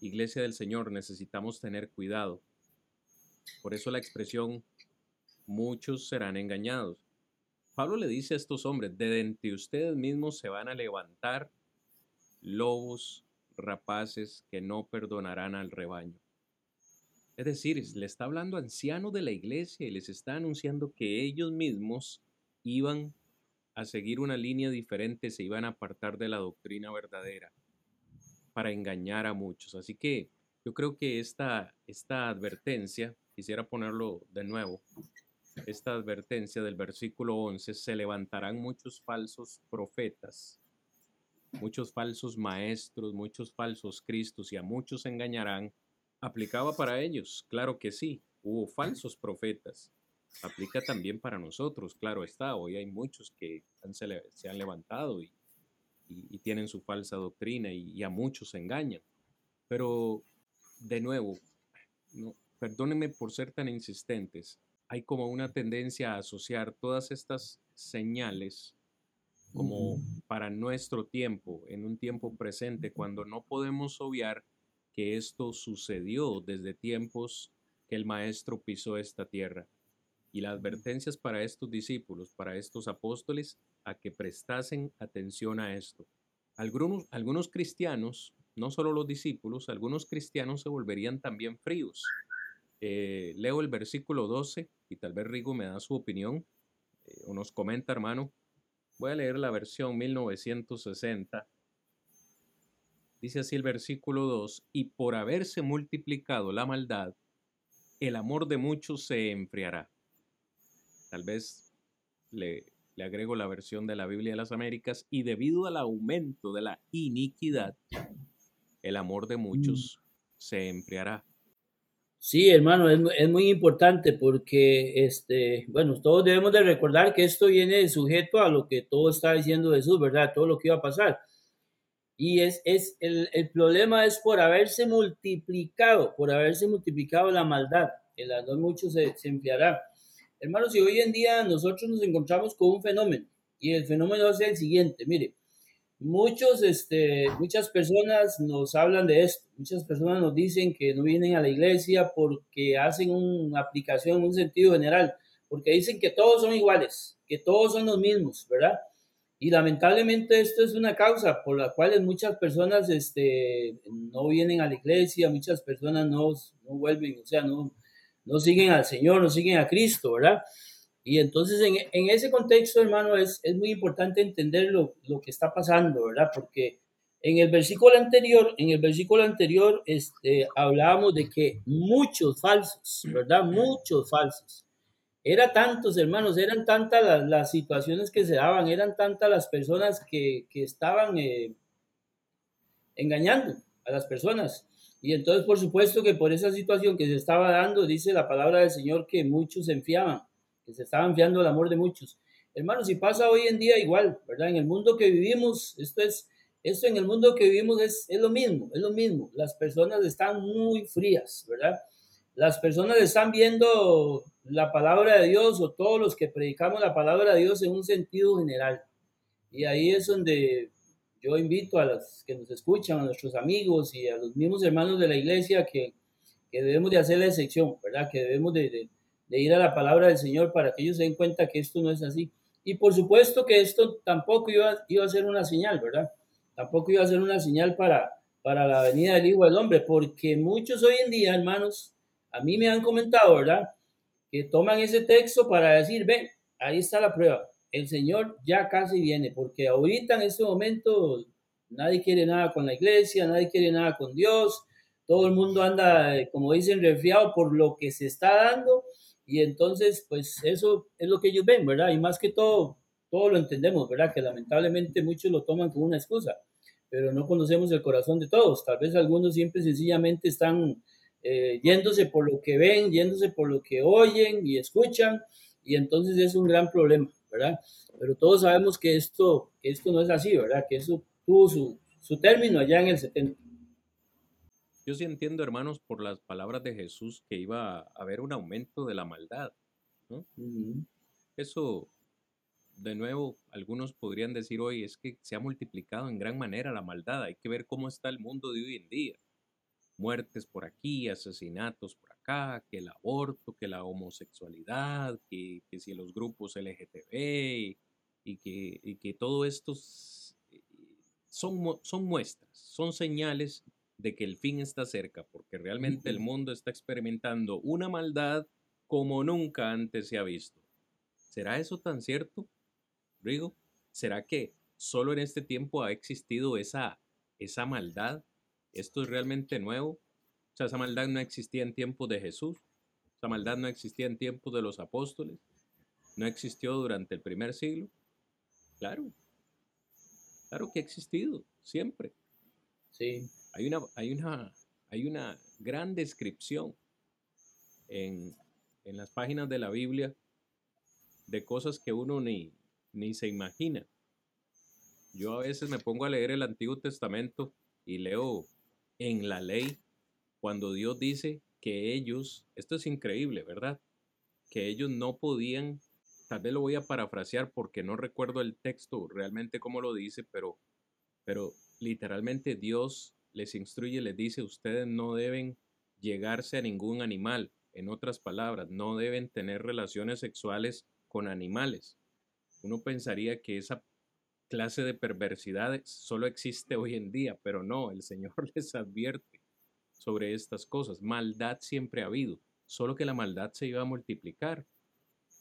iglesia del Señor, necesitamos tener cuidado. Por eso la expresión, muchos serán engañados. Pablo le dice a estos hombres, de entre ustedes mismos se van a levantar lobos rapaces que no perdonarán al rebaño. Es decir, le está hablando a ancianos de la iglesia y les está anunciando que ellos mismos iban a seguir una línea diferente, se iban a apartar de la doctrina verdadera para engañar a muchos. Así que yo creo que esta, esta advertencia quisiera ponerlo de nuevo, esta advertencia del versículo 11, se levantarán muchos falsos profetas, muchos falsos maestros, muchos falsos cristos y a muchos engañarán. ¿Aplicaba para ellos? Claro que sí, hubo falsos profetas. Aplica también para nosotros, claro está. Hoy hay muchos que se, han levantado y, tienen su falsa doctrina y, y a muchos engañan. Pero, de nuevo, no, perdónenme por ser tan insistentes, hay como una tendencia a asociar todas estas señales como para nuestro tiempo, en un tiempo presente, cuando no podemos obviar que esto sucedió desde tiempos que el Maestro pisó esta tierra. Y las advertencias para estos discípulos, para estos apóstoles, a que prestasen atención a esto. Algunos, algunos cristianos, no solo los discípulos, algunos cristianos se volverían también fríos eh, leo el versículo 12 y tal vez Rigo me da su opinión eh, o nos comenta, hermano. Voy a leer la versión 1960. Dice así el versículo 2, y por haberse multiplicado la maldad, el amor de muchos se enfriará. Tal vez le, le agrego la versión de la Biblia de las Américas, y debido al aumento de la iniquidad, el amor de muchos mm. se enfriará. Sí, hermano, es, es, muy importante porque, este, bueno, todos debemos de recordar que esto viene sujeto a lo que todo está diciendo Jesús, ¿verdad? Todo lo que iba a pasar. Y es, es el, el problema es por haberse multiplicado, por haberse multiplicado la maldad. El amor mucho se, se enfriará. Hermanos, si hoy en día nosotros nos encontramos con un fenómeno, y el fenómeno es el siguiente, mire, Muchos, este, muchas personas nos hablan de esto, muchas personas nos dicen que no vienen a la iglesia porque hacen una aplicación en un sentido general, porque dicen que todos son iguales, que todos son los mismos, ¿verdad? Y lamentablemente esto es una causa por la cual muchas personas este, no vienen a la iglesia, muchas personas no, no vuelven, o sea, no, no siguen al Señor, no siguen a Cristo, ¿verdad? Y entonces en, en ese contexto, hermano, es, es muy importante entender lo, lo, que está pasando, ¿verdad? Porque en el versículo anterior, en el versículo anterior, este, hablábamos de que muchos falsos, ¿verdad? Muchos falsos. Era tantos, hermanos, eran tantas las, las situaciones que se daban, eran tantas las personas que, que estaban eh, engañando a las personas. Y entonces, por supuesto que por esa situación que se estaba dando, dice la palabra del Señor que muchos se enfiaban, que se estaban enfiando el amor de muchos. Hermanos, si pasa hoy en día igual, ¿verdad? En el mundo que vivimos, esto es, esto en el mundo que vivimos es, es lo mismo, es lo mismo. Las personas están muy frías, ¿verdad? Las personas están viendo la palabra de Dios o todos los que predicamos la palabra de Dios en un sentido general. Y ahí es donde yo invito a los que nos escuchan, a nuestros amigos y a los mismos hermanos de la iglesia que, debemos de hacer la excepción, ¿verdad? Que debemos de, ir a la palabra del Señor para que ellos se den cuenta que esto no es así. Y por supuesto que esto tampoco iba, iba a ser una señal, ¿verdad? Tampoco iba a ser una señal para, para la venida del Hijo del Hombre, porque muchos hoy en día, hermanos, a mí me han comentado, ¿verdad? Que toman ese texto para decir, ven, ahí está la prueba el Señor ya casi viene, porque ahorita en este momento nadie quiere nada con la iglesia, nadie quiere nada con Dios, todo el mundo anda, eh, como dicen, resfriado por lo que se está dando, y entonces, pues eso es lo que ellos ven, ¿verdad? Y más que todo, todo lo entendemos, ¿verdad? Que lamentablemente muchos lo toman como una excusa, pero no conocemos el corazón de todos. Tal vez algunos siempre sencillamente están eh, yéndose por lo que ven, yéndose por lo que oyen y escuchan, y entonces es un gran problema. ¿Verdad? Pero todos sabemos que esto, esto no es así, ¿verdad? Que eso tuvo su, su término allá en el 70. Yo sí entiendo, hermanos, por las palabras de Jesús que iba a haber un aumento de la maldad. ¿no? Eso, de nuevo, algunos podrían decir hoy, es que se ha multiplicado en gran manera la maldad. Hay que ver cómo está el mundo de hoy en día. Muertes por aquí, asesinatos por que el aborto, que la homosexualidad, que, si los grupos LGTB y, que, que todo esto son, son muestras, son señales de que el fin está cerca, porque realmente el mundo está experimentando una maldad como nunca antes se ha visto. ¿Será eso tan cierto, Rigo? ¿Será que solo en este tiempo ha existido esa, esa maldad? ¿Esto es realmente nuevo? Esa maldad no existía en tiempos de Jesús, esa maldad no existía en tiempos de los apóstoles, no existió durante el primer siglo. Claro, claro que ha existido, siempre. Sí. Hay una, hay una, hay una gran descripción en, en las páginas de la Biblia de cosas que uno ni, ni se imagina. Yo a veces me pongo a leer el Antiguo Testamento y leo en la ley cuando Dios dice que ellos, esto es increíble, ¿verdad? Que ellos no podían, tal vez lo voy a parafrasear porque no recuerdo el texto realmente cómo lo dice, pero, pero literalmente Dios les instruye, les dice, ustedes no deben llegarse a ningún animal. En otras palabras, no deben tener relaciones sexuales con animales. Uno pensaría que esa clase de perversidades solo existe hoy en día, pero no, el Señor les advierte sobre estas cosas. Maldad siempre ha habido, solo que la maldad se iba a multiplicar.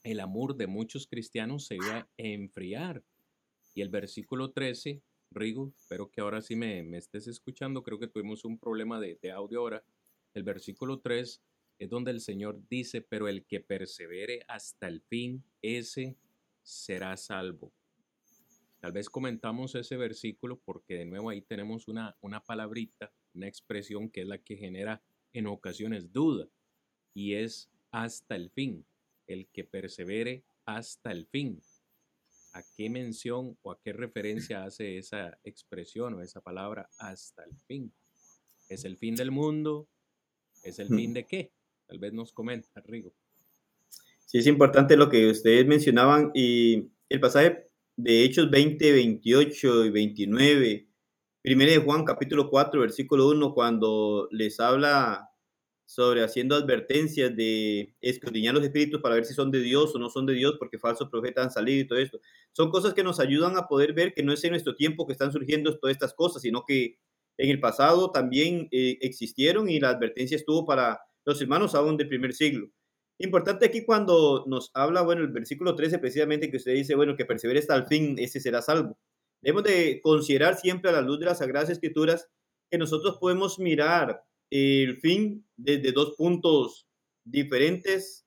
El amor de muchos cristianos se iba a enfriar. Y el versículo 13, Rigo, espero que ahora sí me, estés escuchando, creo que tuvimos un problema de, de audio ahora. El versículo 3 es donde el Señor dice, pero el que persevere hasta el fin, ese será salvo. Tal vez comentamos ese versículo porque de nuevo ahí tenemos una, una palabrita una expresión que es la que genera en ocasiones duda y es hasta el fin, el que persevere hasta el fin. ¿A qué mención o a qué referencia hace esa expresión o esa palabra hasta el fin? ¿Es el fin del mundo? ¿Es el fin de qué? Tal vez nos comenta, Rigo. Sí, es importante lo que ustedes mencionaban y el pasaje de Hechos 20, 28 y 29 Primero de Juan capítulo 4, versículo 1, cuando les habla sobre haciendo advertencias de escudriñar los espíritus para ver si son de Dios o no son de Dios, porque falsos profetas han salido y todo esto. Son cosas que nos ayudan a poder ver que no es en nuestro tiempo que están surgiendo todas estas cosas, sino que en el pasado también eh, existieron y la advertencia estuvo para los hermanos aún del primer siglo. Importante aquí cuando nos habla, bueno, el versículo 13 precisamente que usted dice, bueno, que persevere hasta el fin, ese será salvo. Debemos de considerar siempre a la luz de las Sagradas Escrituras que nosotros podemos mirar el fin desde dos puntos diferentes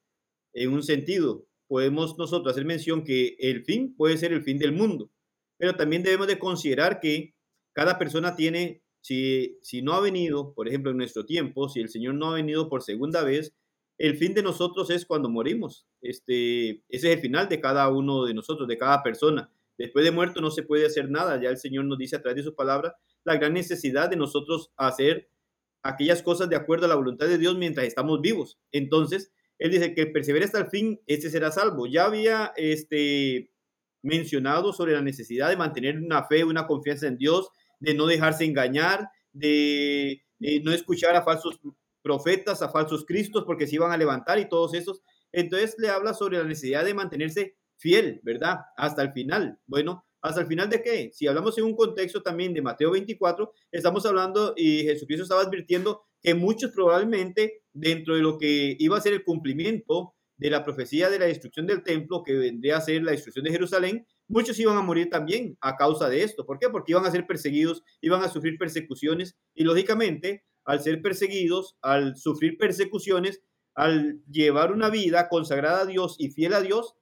en un sentido. Podemos nosotros hacer mención que el fin puede ser el fin del mundo, pero también debemos de considerar que cada persona tiene si, si no ha venido, por ejemplo, en nuestro tiempo, si el Señor no ha venido por segunda vez, el fin de nosotros es cuando morimos. Este, ese es el final de cada uno de nosotros, de cada persona. Después de muerto no se puede hacer nada. Ya el Señor nos dice a través de su palabra la gran necesidad de nosotros hacer aquellas cosas de acuerdo a la voluntad de Dios mientras estamos vivos. Entonces, Él dice que persevere hasta el fin, ese será salvo. Ya había este, mencionado sobre la necesidad de mantener una fe, una confianza en Dios, de no dejarse engañar, de, no escuchar a falsos profetas, a falsos cristos, porque se iban a levantar y todos esos. Entonces le habla sobre la necesidad de mantenerse fiel, ¿verdad? Hasta el final. Bueno, ¿hasta el final de qué? Si hablamos en un contexto también de Mateo 24, estamos hablando y Jesucristo estaba advirtiendo que muchos probablemente dentro de lo que iba a ser el cumplimiento de la profecía de la destrucción del templo, que vendría a ser la destrucción de Jerusalén, muchos iban a morir también a causa de esto. ¿Por qué? Porque iban a ser perseguidos, iban a sufrir persecuciones y lógicamente al ser perseguidos, al sufrir persecuciones, al llevar una vida consagrada a Dios y fiel a Dios,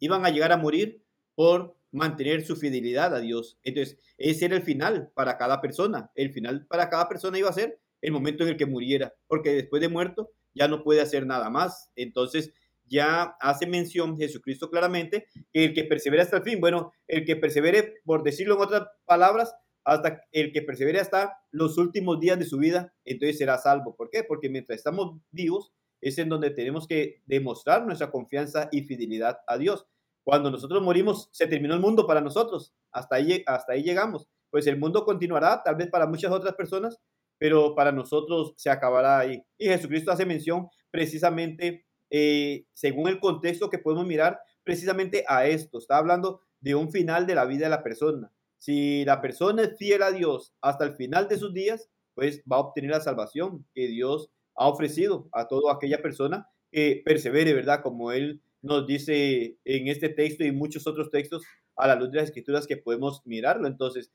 iban a llegar a morir por mantener su fidelidad a Dios. Entonces, ese era el final para cada persona. El final para cada persona iba a ser el momento en el que muriera, porque después de muerto ya no puede hacer nada más. Entonces, ya hace mención Jesucristo claramente que el que persevere hasta el fin, bueno, el que persevere, por decirlo en otras palabras, hasta el que persevere hasta los últimos días de su vida, entonces será salvo. ¿Por qué? Porque mientras estamos vivos es en donde tenemos que demostrar nuestra confianza y fidelidad a Dios. Cuando nosotros morimos, se terminó el mundo para nosotros. Hasta ahí, hasta ahí llegamos. Pues el mundo continuará, tal vez para muchas otras personas, pero para nosotros se acabará ahí. Y Jesucristo hace mención precisamente eh, según el contexto que podemos mirar, precisamente a esto. Está hablando de un final de la vida de la persona. Si la persona es fiel a Dios hasta el final de sus días, pues va a obtener la salvación que Dios ha ofrecido a toda aquella persona que persevere, ¿verdad? Como Él nos dice en este texto y muchos otros textos a la luz de las escrituras que podemos mirarlo. Entonces,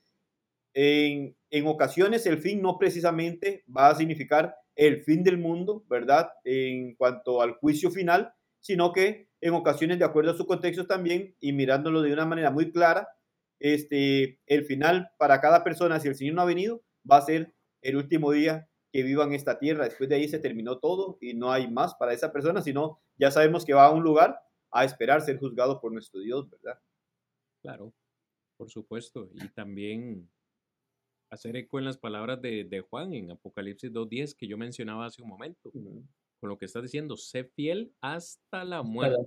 en, en ocasiones el fin no precisamente va a significar el fin del mundo, ¿verdad? En cuanto al juicio final, sino que en ocasiones, de acuerdo a su contexto también, y mirándolo de una manera muy clara, este, el final para cada persona, si el Señor no ha venido, va a ser el último día que viva en esta tierra. Después de ahí se terminó todo y no hay más para esa persona, sino ya sabemos que va a un lugar a esperar ser juzgado por nuestro Dios, ¿verdad? Claro, por supuesto. Y también hacer eco en las palabras de, Juan en Apocalipsis 2.10 que yo mencionaba hace un momento. Con lo que estás diciendo, sé fiel hasta la muerte.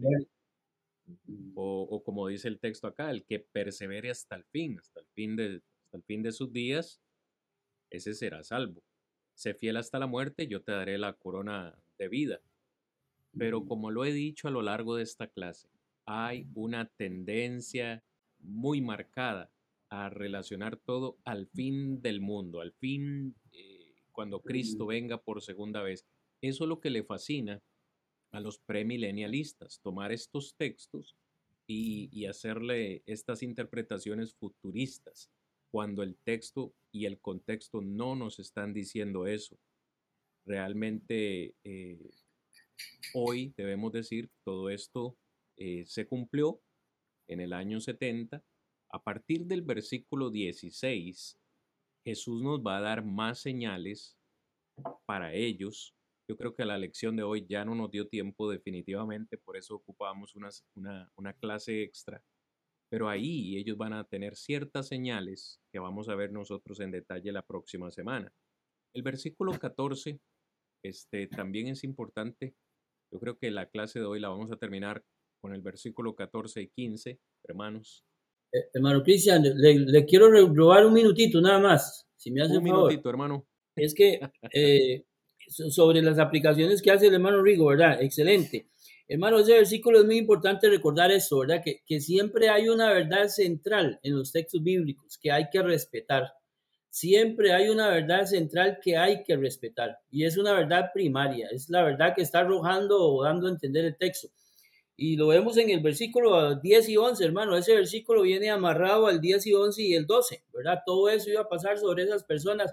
O, como dice el texto acá, el que persevere hasta el fin, hasta el fin de, hasta el fin de sus días, ese será salvo. Sé fiel hasta la muerte, yo te daré la corona de vida. Pero como lo he dicho a lo largo de esta clase, hay una tendencia muy marcada a relacionar todo al fin del mundo, al fin eh, cuando Cristo venga por segunda vez. Eso es lo que le fascina a los premilenialistas, tomar estos textos y, y hacerle estas interpretaciones futuristas, cuando el texto y el contexto no nos están diciendo eso. Realmente eh, hoy debemos decir todo esto eh, se cumplió en el año 70 a partir del versículo 16, Jesús nos va a dar más señales para ellos. Yo creo que la lección de hoy ya no nos dio tiempo definitivamente, por eso ocupamos una, una, clase extra. Pero ahí ellos van a tener ciertas señales que vamos a ver nosotros en detalle la próxima semana. El versículo 14 este, también es importante. Yo creo que la clase de hoy la vamos a terminar con el versículo 14 y 15, hermanos. Eh, hermano Cristian, le, quiero robar un minutito nada más, si me hace un minutito, hermano. Es que eh, sobre las aplicaciones que hace el hermano Rigo, ¿verdad? Excelente. Hermano, ese versículo es muy importante recordar eso, ¿verdad? Que, que siempre hay una verdad central en los textos bíblicos que hay que respetar. Siempre hay una verdad central que hay que respetar. Y es una verdad primaria, es la verdad que está arrojando o dando a entender el texto. Y lo vemos en el versículo 10 y 11, hermano. Ese versículo viene amarrado al 10 y 11 y el 12, ¿verdad? Todo eso iba a pasar sobre esas personas.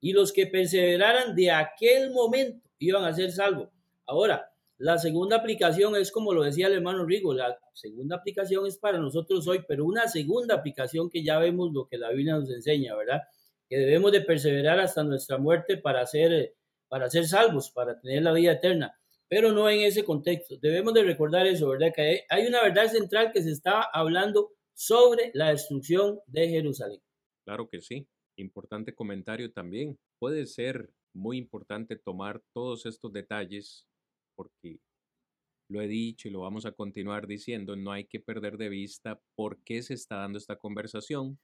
Y los que perseveraran de aquel momento iban a ser salvos. Ahora, la segunda aplicación es como lo decía el hermano Rigo, la segunda aplicación es para nosotros hoy, pero una segunda aplicación que ya vemos lo que la Biblia nos enseña, ¿verdad? que debemos de perseverar hasta nuestra muerte para ser, para ser salvos, para tener la vida eterna, pero no en ese contexto. Debemos de recordar eso, ¿verdad? Que hay una verdad central que se está hablando sobre la destrucción de Jerusalén. Claro que sí. Importante comentario también. Puede ser muy importante tomar todos estos detalles porque lo he dicho y lo vamos a continuar diciendo, no hay que perder de vista por qué se está dando esta conversación.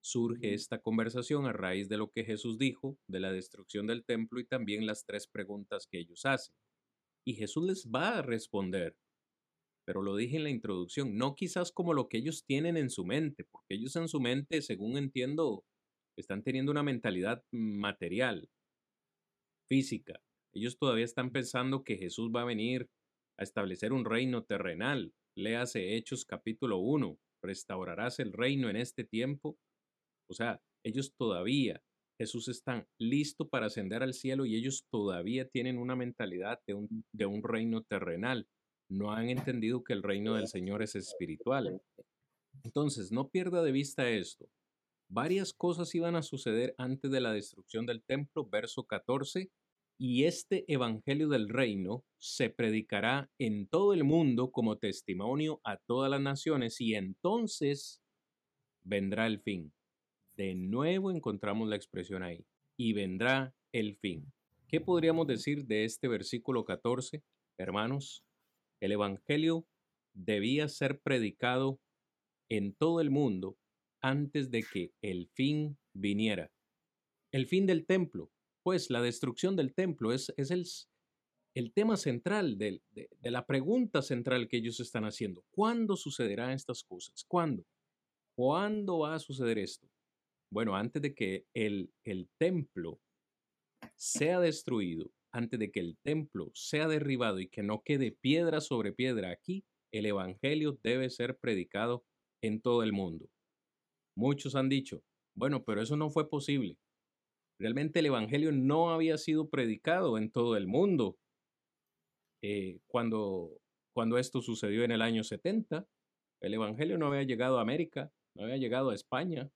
Surge esta conversación a raíz de lo que Jesús dijo, de la destrucción del templo y también las tres preguntas que ellos hacen. Y Jesús les va a responder, pero lo dije en la introducción, no quizás como lo que ellos tienen en su mente, porque ellos en su mente, según entiendo, están teniendo una mentalidad material, física. Ellos todavía están pensando que Jesús va a venir a establecer un reino terrenal. Léase Hechos capítulo 1, restaurarás el reino en este tiempo. O sea, ellos todavía, Jesús está listo para ascender al cielo y ellos todavía tienen una mentalidad de un, de un reino terrenal. No han entendido que el reino del Señor es espiritual. Entonces, no pierda de vista esto. Varias cosas iban a suceder antes de la destrucción del templo, verso 14, y este Evangelio del Reino se predicará en todo el mundo como testimonio a todas las naciones y entonces vendrá el fin. De nuevo encontramos la expresión ahí, y vendrá el fin. ¿Qué podríamos decir de este versículo 14, hermanos? El Evangelio debía ser predicado en todo el mundo antes de que el fin viniera. El fin del templo, pues la destrucción del templo es, el, tema central de, la pregunta central que ellos están haciendo. ¿Cuándo sucederán estas cosas? ¿Cuándo? ¿Cuándo va a suceder esto? Bueno, antes de que el templo sea destruido, antes de que el templo sea derribado y que no quede piedra sobre piedra aquí, el Evangelio debe ser predicado en todo el mundo. Muchos han dicho, bueno, pero eso no fue posible. Realmente el Evangelio no había sido predicado en todo el mundo. Eh, cuando, cuando esto sucedió en el año 70, el Evangelio no había llegado a América, no había llegado a España,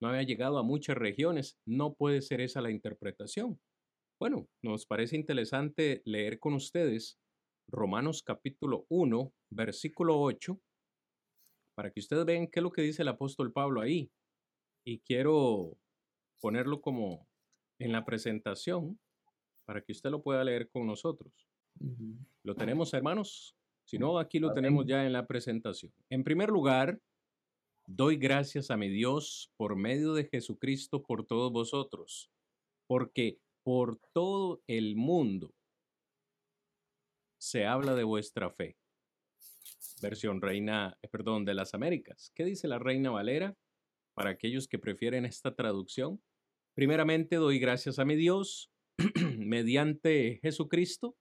no había llegado a muchas regiones. No puede ser esa la interpretación. Bueno, nos parece interesante leer con ustedes Romanos capítulo 1, versículo 8, para que ustedes vean qué es lo que dice el apóstol Pablo ahí. Y quiero ponerlo como en la presentación para que usted lo pueda leer con nosotros. ¿Lo tenemos, hermanos? Si no, aquí lo tenemos ya en la presentación. En primer lugar, doy gracias a mi Dios por medio de Jesucristo por todos vosotros, porque por todo el mundo se habla de vuestra fe. Versión Reina, eh, perdón, de las Américas. ¿Qué dice la Reina Valera? Para aquellos que prefieren esta traducción, Primeramente doy gracias a mi Dios mediante Jesucristo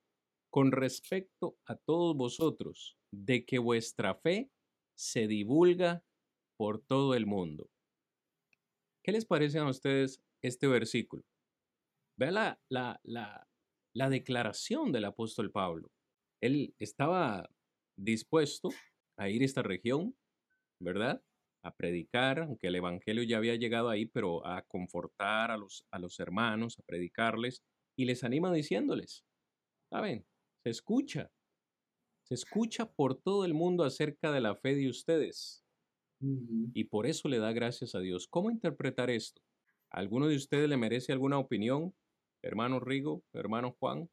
con respecto a todos vosotros de que vuestra fe se divulga por todo el mundo. ¿Qué les parece a ustedes este versículo? Vea la, la, la, la declaración del apóstol Pablo. Él estaba dispuesto a ir a esta región, ¿verdad? A predicar, aunque el Evangelio ya había llegado ahí, pero a confortar a los, a los hermanos, a predicarles, y les anima diciéndoles, ¿saben? Se escucha, se escucha por todo el mundo acerca de la fe de ustedes. Y por eso le da gracias a Dios. ¿Cómo interpretar esto? ¿Alguno de ustedes le merece alguna opinión? Hermano Rigo, hermano Juan.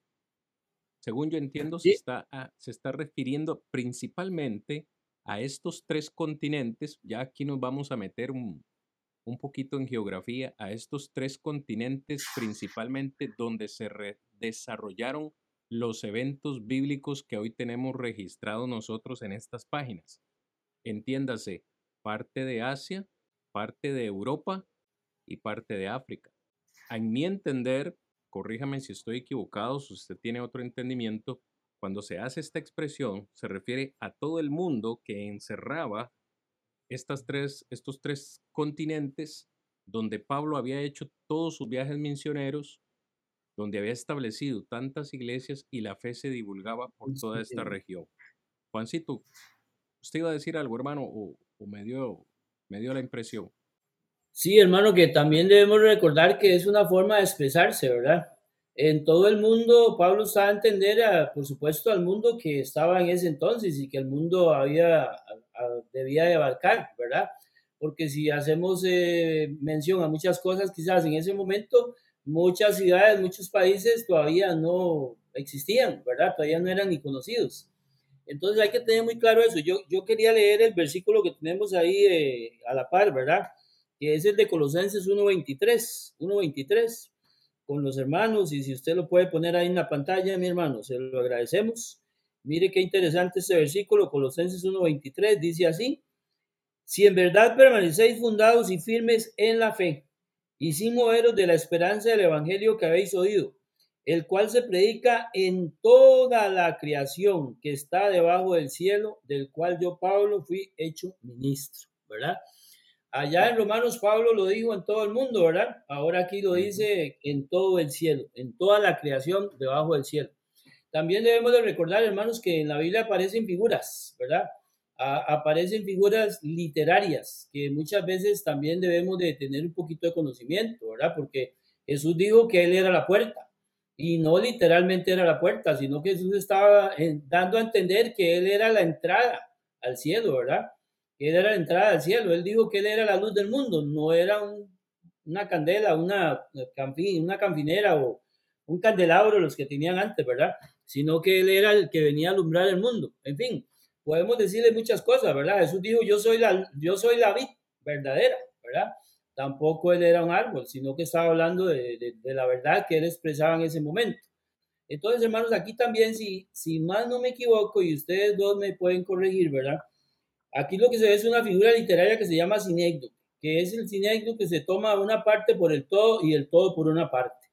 Según yo entiendo, se, está, ah, se está refiriendo principalmente a estos tres continentes, ya aquí nos vamos a meter un, poquito en geografía, a estos tres continentes principalmente donde se desarrollaron los eventos bíblicos que hoy tenemos registrados nosotros en estas páginas. Entiéndase, parte de Asia, parte de Europa y parte de África. En mi entender, corríjame si estoy equivocado, si usted tiene otro entendimiento, cuando se hace esta expresión, se refiere a todo el mundo que encerraba estas tres, estos tres continentes donde Pablo había hecho todos sus viajes misioneros, donde había establecido tantas iglesias y la fe se divulgaba por toda esta región. Juancito, ¿usted iba a decir algo, hermano, o, me, dio, me dio la impresión? Sí, hermano, que también debemos recordar que es una forma de expresarse, ¿verdad? En todo el mundo, Pablo está a entender, por supuesto, al mundo que estaba en ese entonces y que el mundo había, debía de abarcar, ¿verdad? Porque si hacemos eh, mención a muchas cosas, quizás en ese momento, muchas ciudades, muchos países todavía no existían, ¿verdad? Todavía no eran ni conocidos. Entonces hay que tener muy claro eso. Yo, yo quería leer el versículo que tenemos ahí eh, a la par, ¿verdad? Que es el de Colosenses 1.23, 1.23, con los hermanos. Y si usted lo puede poner ahí en la pantalla, mi hermano, se lo agradecemos. Mire qué interesante este versículo, Colosenses 1.23, dice así. Si en verdad permanecéis fundados y firmes en la fe, y sin moveros de la esperanza del Evangelio que habéis oído, el cual se predica en toda la creación que está debajo del cielo, del cual yo, Pablo, fui hecho ministro, ¿verdad? Allá en Romanos Pablo lo dijo en todo el mundo, ¿verdad? Ahora aquí lo dice en todo el cielo, en toda la creación debajo del cielo. También debemos de recordar, hermanos, que en la Biblia aparecen figuras, ¿verdad? aparecen figuras literarias que muchas veces también debemos de tener un poquito de conocimiento, ¿verdad? Porque Jesús dijo que Él era la puerta y no literalmente era la puerta, sino que Jesús estaba dando a entender que Él era la entrada al cielo, ¿verdad? Él era la entrada al cielo. Él dijo que Él era la luz del mundo, no era una candela, una, una canfinera o un candelabro los que tenían antes, ¿verdad? Sino que Él era el que venía a alumbrar el mundo. En fin, podemos decirle muchas cosas, ¿verdad? Jesús dijo, yo soy la, yo soy la vid verdadera, ¿verdad? tampoco él era un árbol, sino que estaba hablando de, la verdad que él expresaba en ese momento. Entonces, hermanos, aquí también, si, si más no me equivoco, y ustedes dos me pueden corregir, ¿verdad? Aquí lo que se ve es una figura literaria que se llama sinécdoque, que es el sinécdoque que se toma una parte por el todo y el todo por una parte.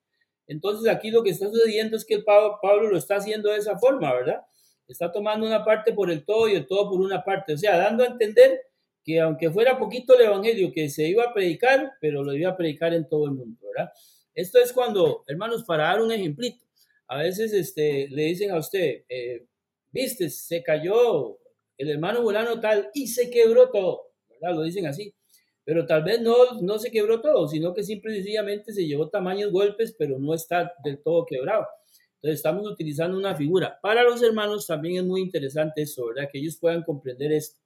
Entonces, aquí lo que está sucediendo es que Pablo, Pablo lo está haciendo de esa forma, ¿verdad? Está tomando una parte por el todo y el todo por una parte, o sea, dando a entender que aunque fuera poquito el evangelio que se iba a predicar, pero lo iba a predicar en todo el mundo, ¿verdad? Esto es cuando, hermanos, para dar un ejemplito, a veces este, le dicen a usted, eh, viste, se cayó el hermano volano tal y se quebró todo, ¿verdad? Lo dicen así. Pero tal vez no, no se quebró todo, sino que simple y sencillamente se llevó tamaños golpes, pero no está del todo quebrado. Entonces estamos utilizando una figura. Para los hermanos también es muy interesante eso, ¿verdad? Que ellos puedan comprender esto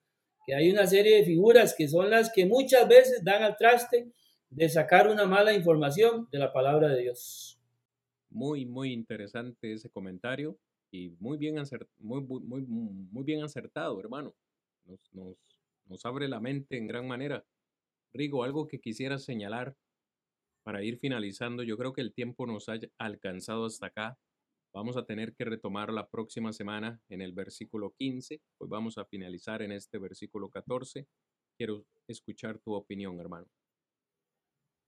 que hay una serie de figuras que son las que muchas veces dan al traste de sacar una mala información de la palabra de Dios. Muy, muy interesante ese comentario y muy bien, muy, muy, muy, bien acertado, hermano. Nos, nos, nos abre la mente en gran manera. Rigo, algo que quisiera señalar para ir finalizando, yo creo que el tiempo nos ha alcanzado hasta acá. Vamos a tener que retomar la próxima semana en el versículo 15. Pues vamos a finalizar en este versículo 14. Quiero escuchar tu opinión, hermano.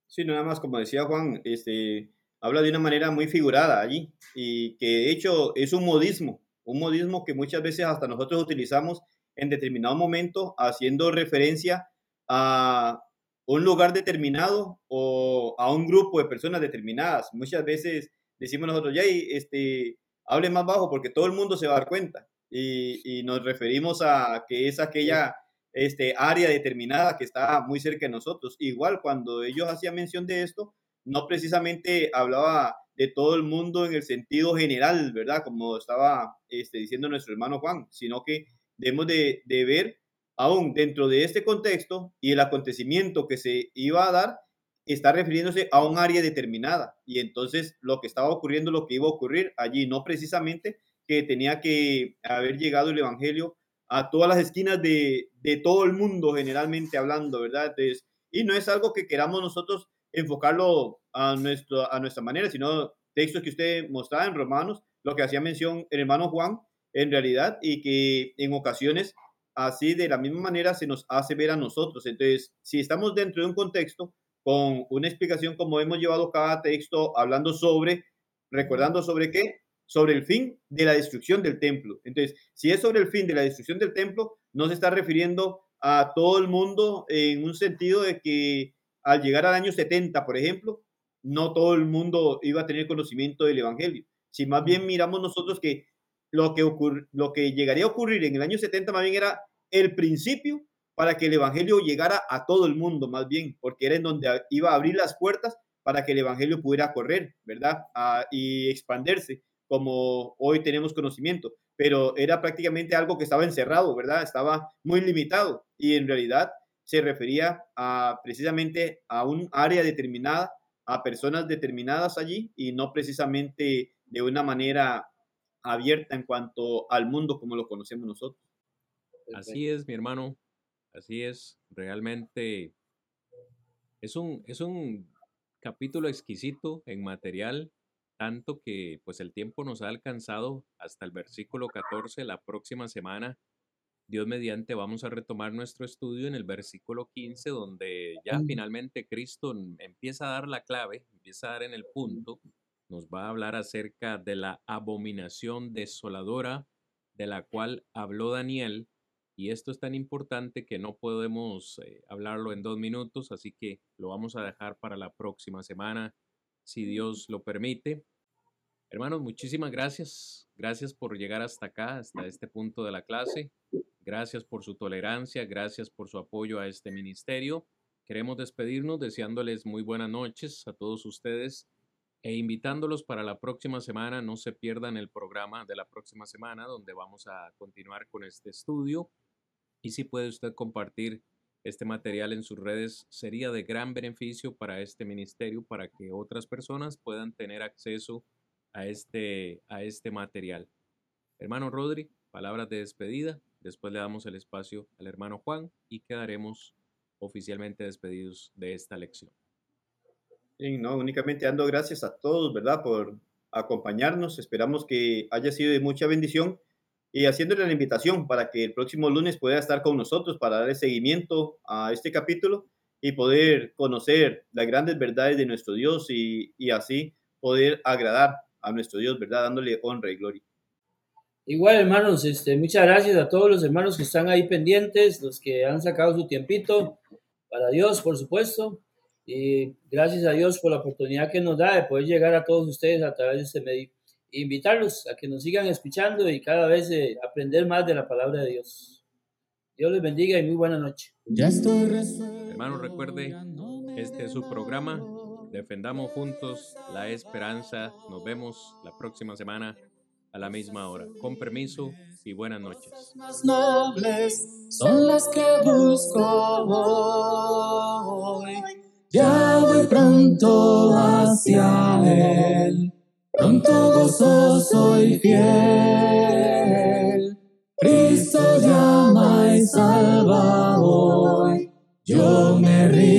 Sí, nada más, como decía Juan, este, habla de una manera muy figurada allí y que de hecho es un modismo, un modismo que muchas veces hasta nosotros utilizamos en determinado momento haciendo referencia a un lugar determinado o a un grupo de personas determinadas. Muchas veces decimos nosotros, ya, este, hable más bajo porque todo el mundo se va a dar cuenta. Y, nos referimos a que es aquella este, área determinada que está muy cerca de nosotros. Igual cuando ellos hacían mención de esto, no precisamente hablaba de todo el mundo en el sentido general, ¿verdad? Como estaba este, diciendo nuestro hermano Juan, sino que debemos de, de ver aún dentro de este contexto y el acontecimiento que se iba a dar, está refiriéndose a un área determinada. Y entonces lo que estaba ocurriendo, lo que iba a ocurrir allí, no precisamente que tenía que haber llegado el Evangelio a todas las esquinas de, todo el mundo, generalmente hablando, ¿verdad? y no es algo que queramos nosotros enfocarlo a, nuestro, a nuestra manera, sino textos que usted mostraba en Romanos, lo que hacía mención el hermano Juan, en realidad, y que en ocasiones así de la misma manera se nos hace ver a nosotros. Entonces, si estamos dentro de un contexto, con una explicación como hemos llevado cada texto hablando sobre, recordando sobre qué, sobre el fin de la destrucción del templo. Entonces, si es sobre el fin de la destrucción del templo, no se está refiriendo a todo el mundo en un sentido de que al llegar al año 70, por ejemplo, no todo el mundo iba a tener conocimiento del Evangelio. Si más bien miramos nosotros que lo que, lo que llegaría a ocurrir en el año 70 más bien era el principio para que el Evangelio llegara a todo el mundo, más bien, porque era en donde iba a abrir las puertas para que el Evangelio pudiera correr, ¿verdad? Ah, y expandirse, como hoy tenemos conocimiento, pero era prácticamente algo que estaba encerrado, ¿verdad? Estaba muy limitado y en realidad se refería a precisamente a un área determinada, a personas determinadas allí y no precisamente de una manera abierta en cuanto al mundo como lo conocemos nosotros. Así es, mi hermano. Así es. Realmente es un, es un capítulo exquisito en material, tanto que pues el tiempo nos ha alcanzado hasta el versículo 14. La próxima semana, Dios mediante, vamos a retomar nuestro estudio en el versículo 15, donde ya finalmente Cristo empieza a dar la clave, empieza a dar en el punto nos va a hablar acerca de la abominación desoladora de la cual habló Daniel. Y esto es tan importante que no podemos eh, hablarlo en dos minutos, así que lo vamos a dejar para la próxima semana, si Dios lo permite. Hermanos, muchísimas gracias. Gracias por llegar hasta acá, hasta este punto de la clase. Gracias por su tolerancia, gracias por su apoyo a este ministerio. Queremos despedirnos deseándoles muy buenas noches a todos ustedes e invitándolos para la próxima semana. No se pierdan el programa de la próxima semana donde vamos a continuar con este estudio. Y si puede usted compartir este material en sus redes, sería de gran beneficio para este ministerio, para que otras personas puedan tener acceso a este, a este material. Hermano Rodri, palabras de despedida. Después le damos el espacio al hermano Juan y quedaremos oficialmente despedidos de esta lección no, únicamente dando gracias a todos, ¿verdad? Por acompañarnos. Esperamos que haya sido de mucha bendición y haciéndole la invitación para que el próximo lunes pueda estar con nosotros para dar seguimiento a este capítulo y poder conocer las grandes verdades de nuestro Dios y, y así poder agradar a nuestro Dios, ¿verdad? Dándole honra y gloria. Igual, hermanos, este, muchas gracias a todos los hermanos que están ahí pendientes, los que han sacado su tiempito para Dios, por supuesto. Y gracias a Dios por la oportunidad que nos da de poder llegar a todos ustedes a través de este medio. E invitarlos a que nos sigan escuchando y cada vez eh, aprender más de la palabra de Dios. Dios les bendiga y muy buena noche. Ya estoy Hermano, recuerde, este es su programa. Defendamos juntos la esperanza. Nos vemos la próxima semana a la misma hora. Con permiso y buenas noches. Más nobles son las que busco hoy ya voy pronto hacia Él, pronto gozoso y fiel. Cristo llama y salva hoy, yo me rindo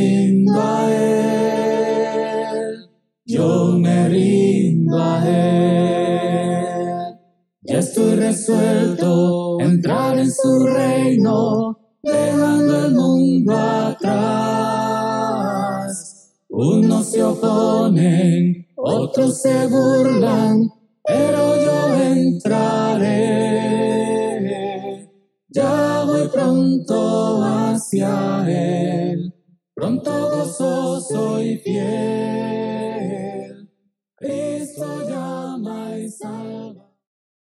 resuelto entrar en su reino, dejando el mundo atrás unos se oponen, otros se burlan, pero yo entraré. Ya voy pronto hacia Él, pronto gozoso y fiel.